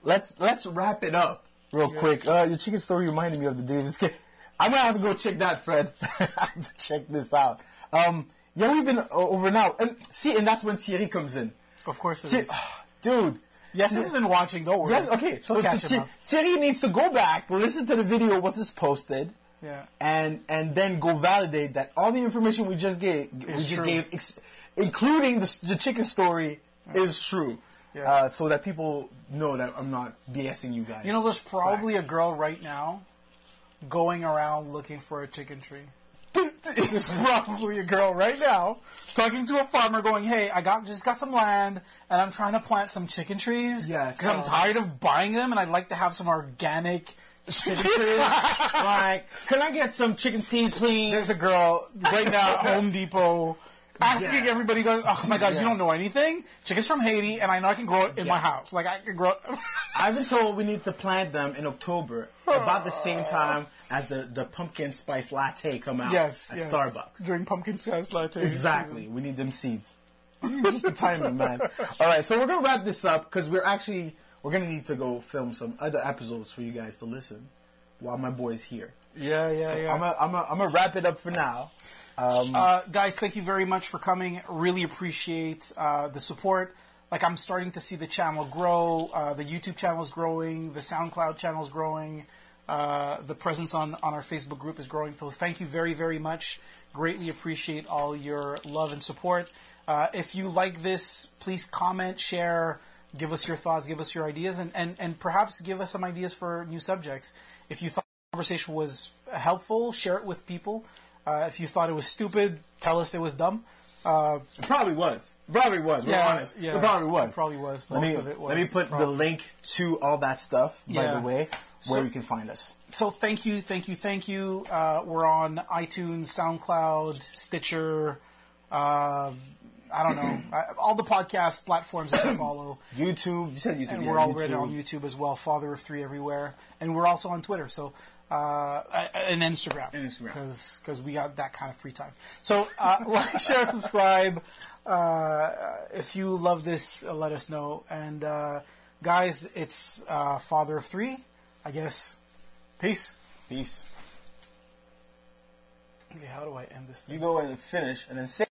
A: let's let's wrap it up real quick. Uh, your chicken story reminded me of the Davis kid. I'm gonna have to go check that, Fred. I have to check this out. Um, yeah, we've been o- over now, and see, and that's when Thierry comes in.
B: Of course it
A: Thi-
B: is.
A: dude.
B: Yes, he's been watching. Don't worry.
A: Yes, okay.
B: She'll
A: So
B: catch
A: Thi-
B: him up.
A: Thierry needs to go back, listen to the video once it's posted,
B: Yeah.
A: and and then go validate that all the information we just gave, we just
B: true.
A: gave, ex- including the, the chicken story, is true.
B: Yeah.
A: Uh, so that people know that I'm not BSing you guys.
B: You know, there's probably a girl right now going around looking for a chicken tree. There's probably a girl right now talking to a farmer, going, "Hey, I got just got some land, and I'm trying to plant some chicken trees.
A: Yes.
B: because I'm oh. tired of buying them, and I'd like to have some organic chicken trees."
A: like, can I get some chicken seeds, please?
B: There's a girl right now at Home Depot asking
A: Yeah.
B: everybody, goes, "Oh my god,
A: Yeah.
B: you don't know anything? Chicken's from Haiti, and I know I can grow it in my house. Like I can grow." it.
A: I've been told we need to plant them in October, about the same time as the, the pumpkin spice latte come out
B: yes,
A: at
B: yes.
A: Starbucks.
B: during pumpkin spice latte.
A: Exactly. We need them seeds. Just the timing, man. All right, so we're gonna wrap this up because we're actually we're gonna need to go film some other episodes for you guys to listen while my boy's here.
B: Yeah, yeah, yeah.
A: I'm gonna I'm gonna I'm gonna wrap it up for now.
B: Uh, guys, thank you very much for coming. Really appreciate uh, the support. Like I'm starting to see the channel grow. Uh, the YouTube channel is growing. The SoundCloud channel is growing. Uh, the presence on, on our Facebook group is growing. So thank you very, very much. Greatly appreciate all your love and support. Uh, if you like this, please comment, share, give us your thoughts, give us your ideas, and, and, and perhaps give us some ideas for new subjects. If you thought the conversation was helpful, share it with people. Uh, if you thought it was stupid, tell us it was dumb. Uh,
A: It probably was. Probably was. We're
B: yeah,
A: honest.
B: yeah,
A: It probably was.
B: It probably was.
A: let
B: Most
A: me
B: of it was.
A: let me put the link to all that stuff by the way where
B: So-
A: you can find us.
B: So thank you, thank you, thank you. Uh, we're on iTunes, SoundCloud, Stitcher. Uh, I don't know uh, all the podcast platforms that you follow,
A: YouTube. You said YouTube.
B: and
A: yeah,
B: we're already on YouTube as well. Father of Three everywhere, and we're also on Twitter. So. Uh, and Instagram,
A: And Instagram.
B: because we got that kind of free time. So uh, like, share, subscribe. Uh, if you love this, uh, let us know. And uh, guys, it's uh, Father of Three. I guess. Peace.
A: Peace.
B: Okay, how do I end this thing?
A: You go and finish and then say.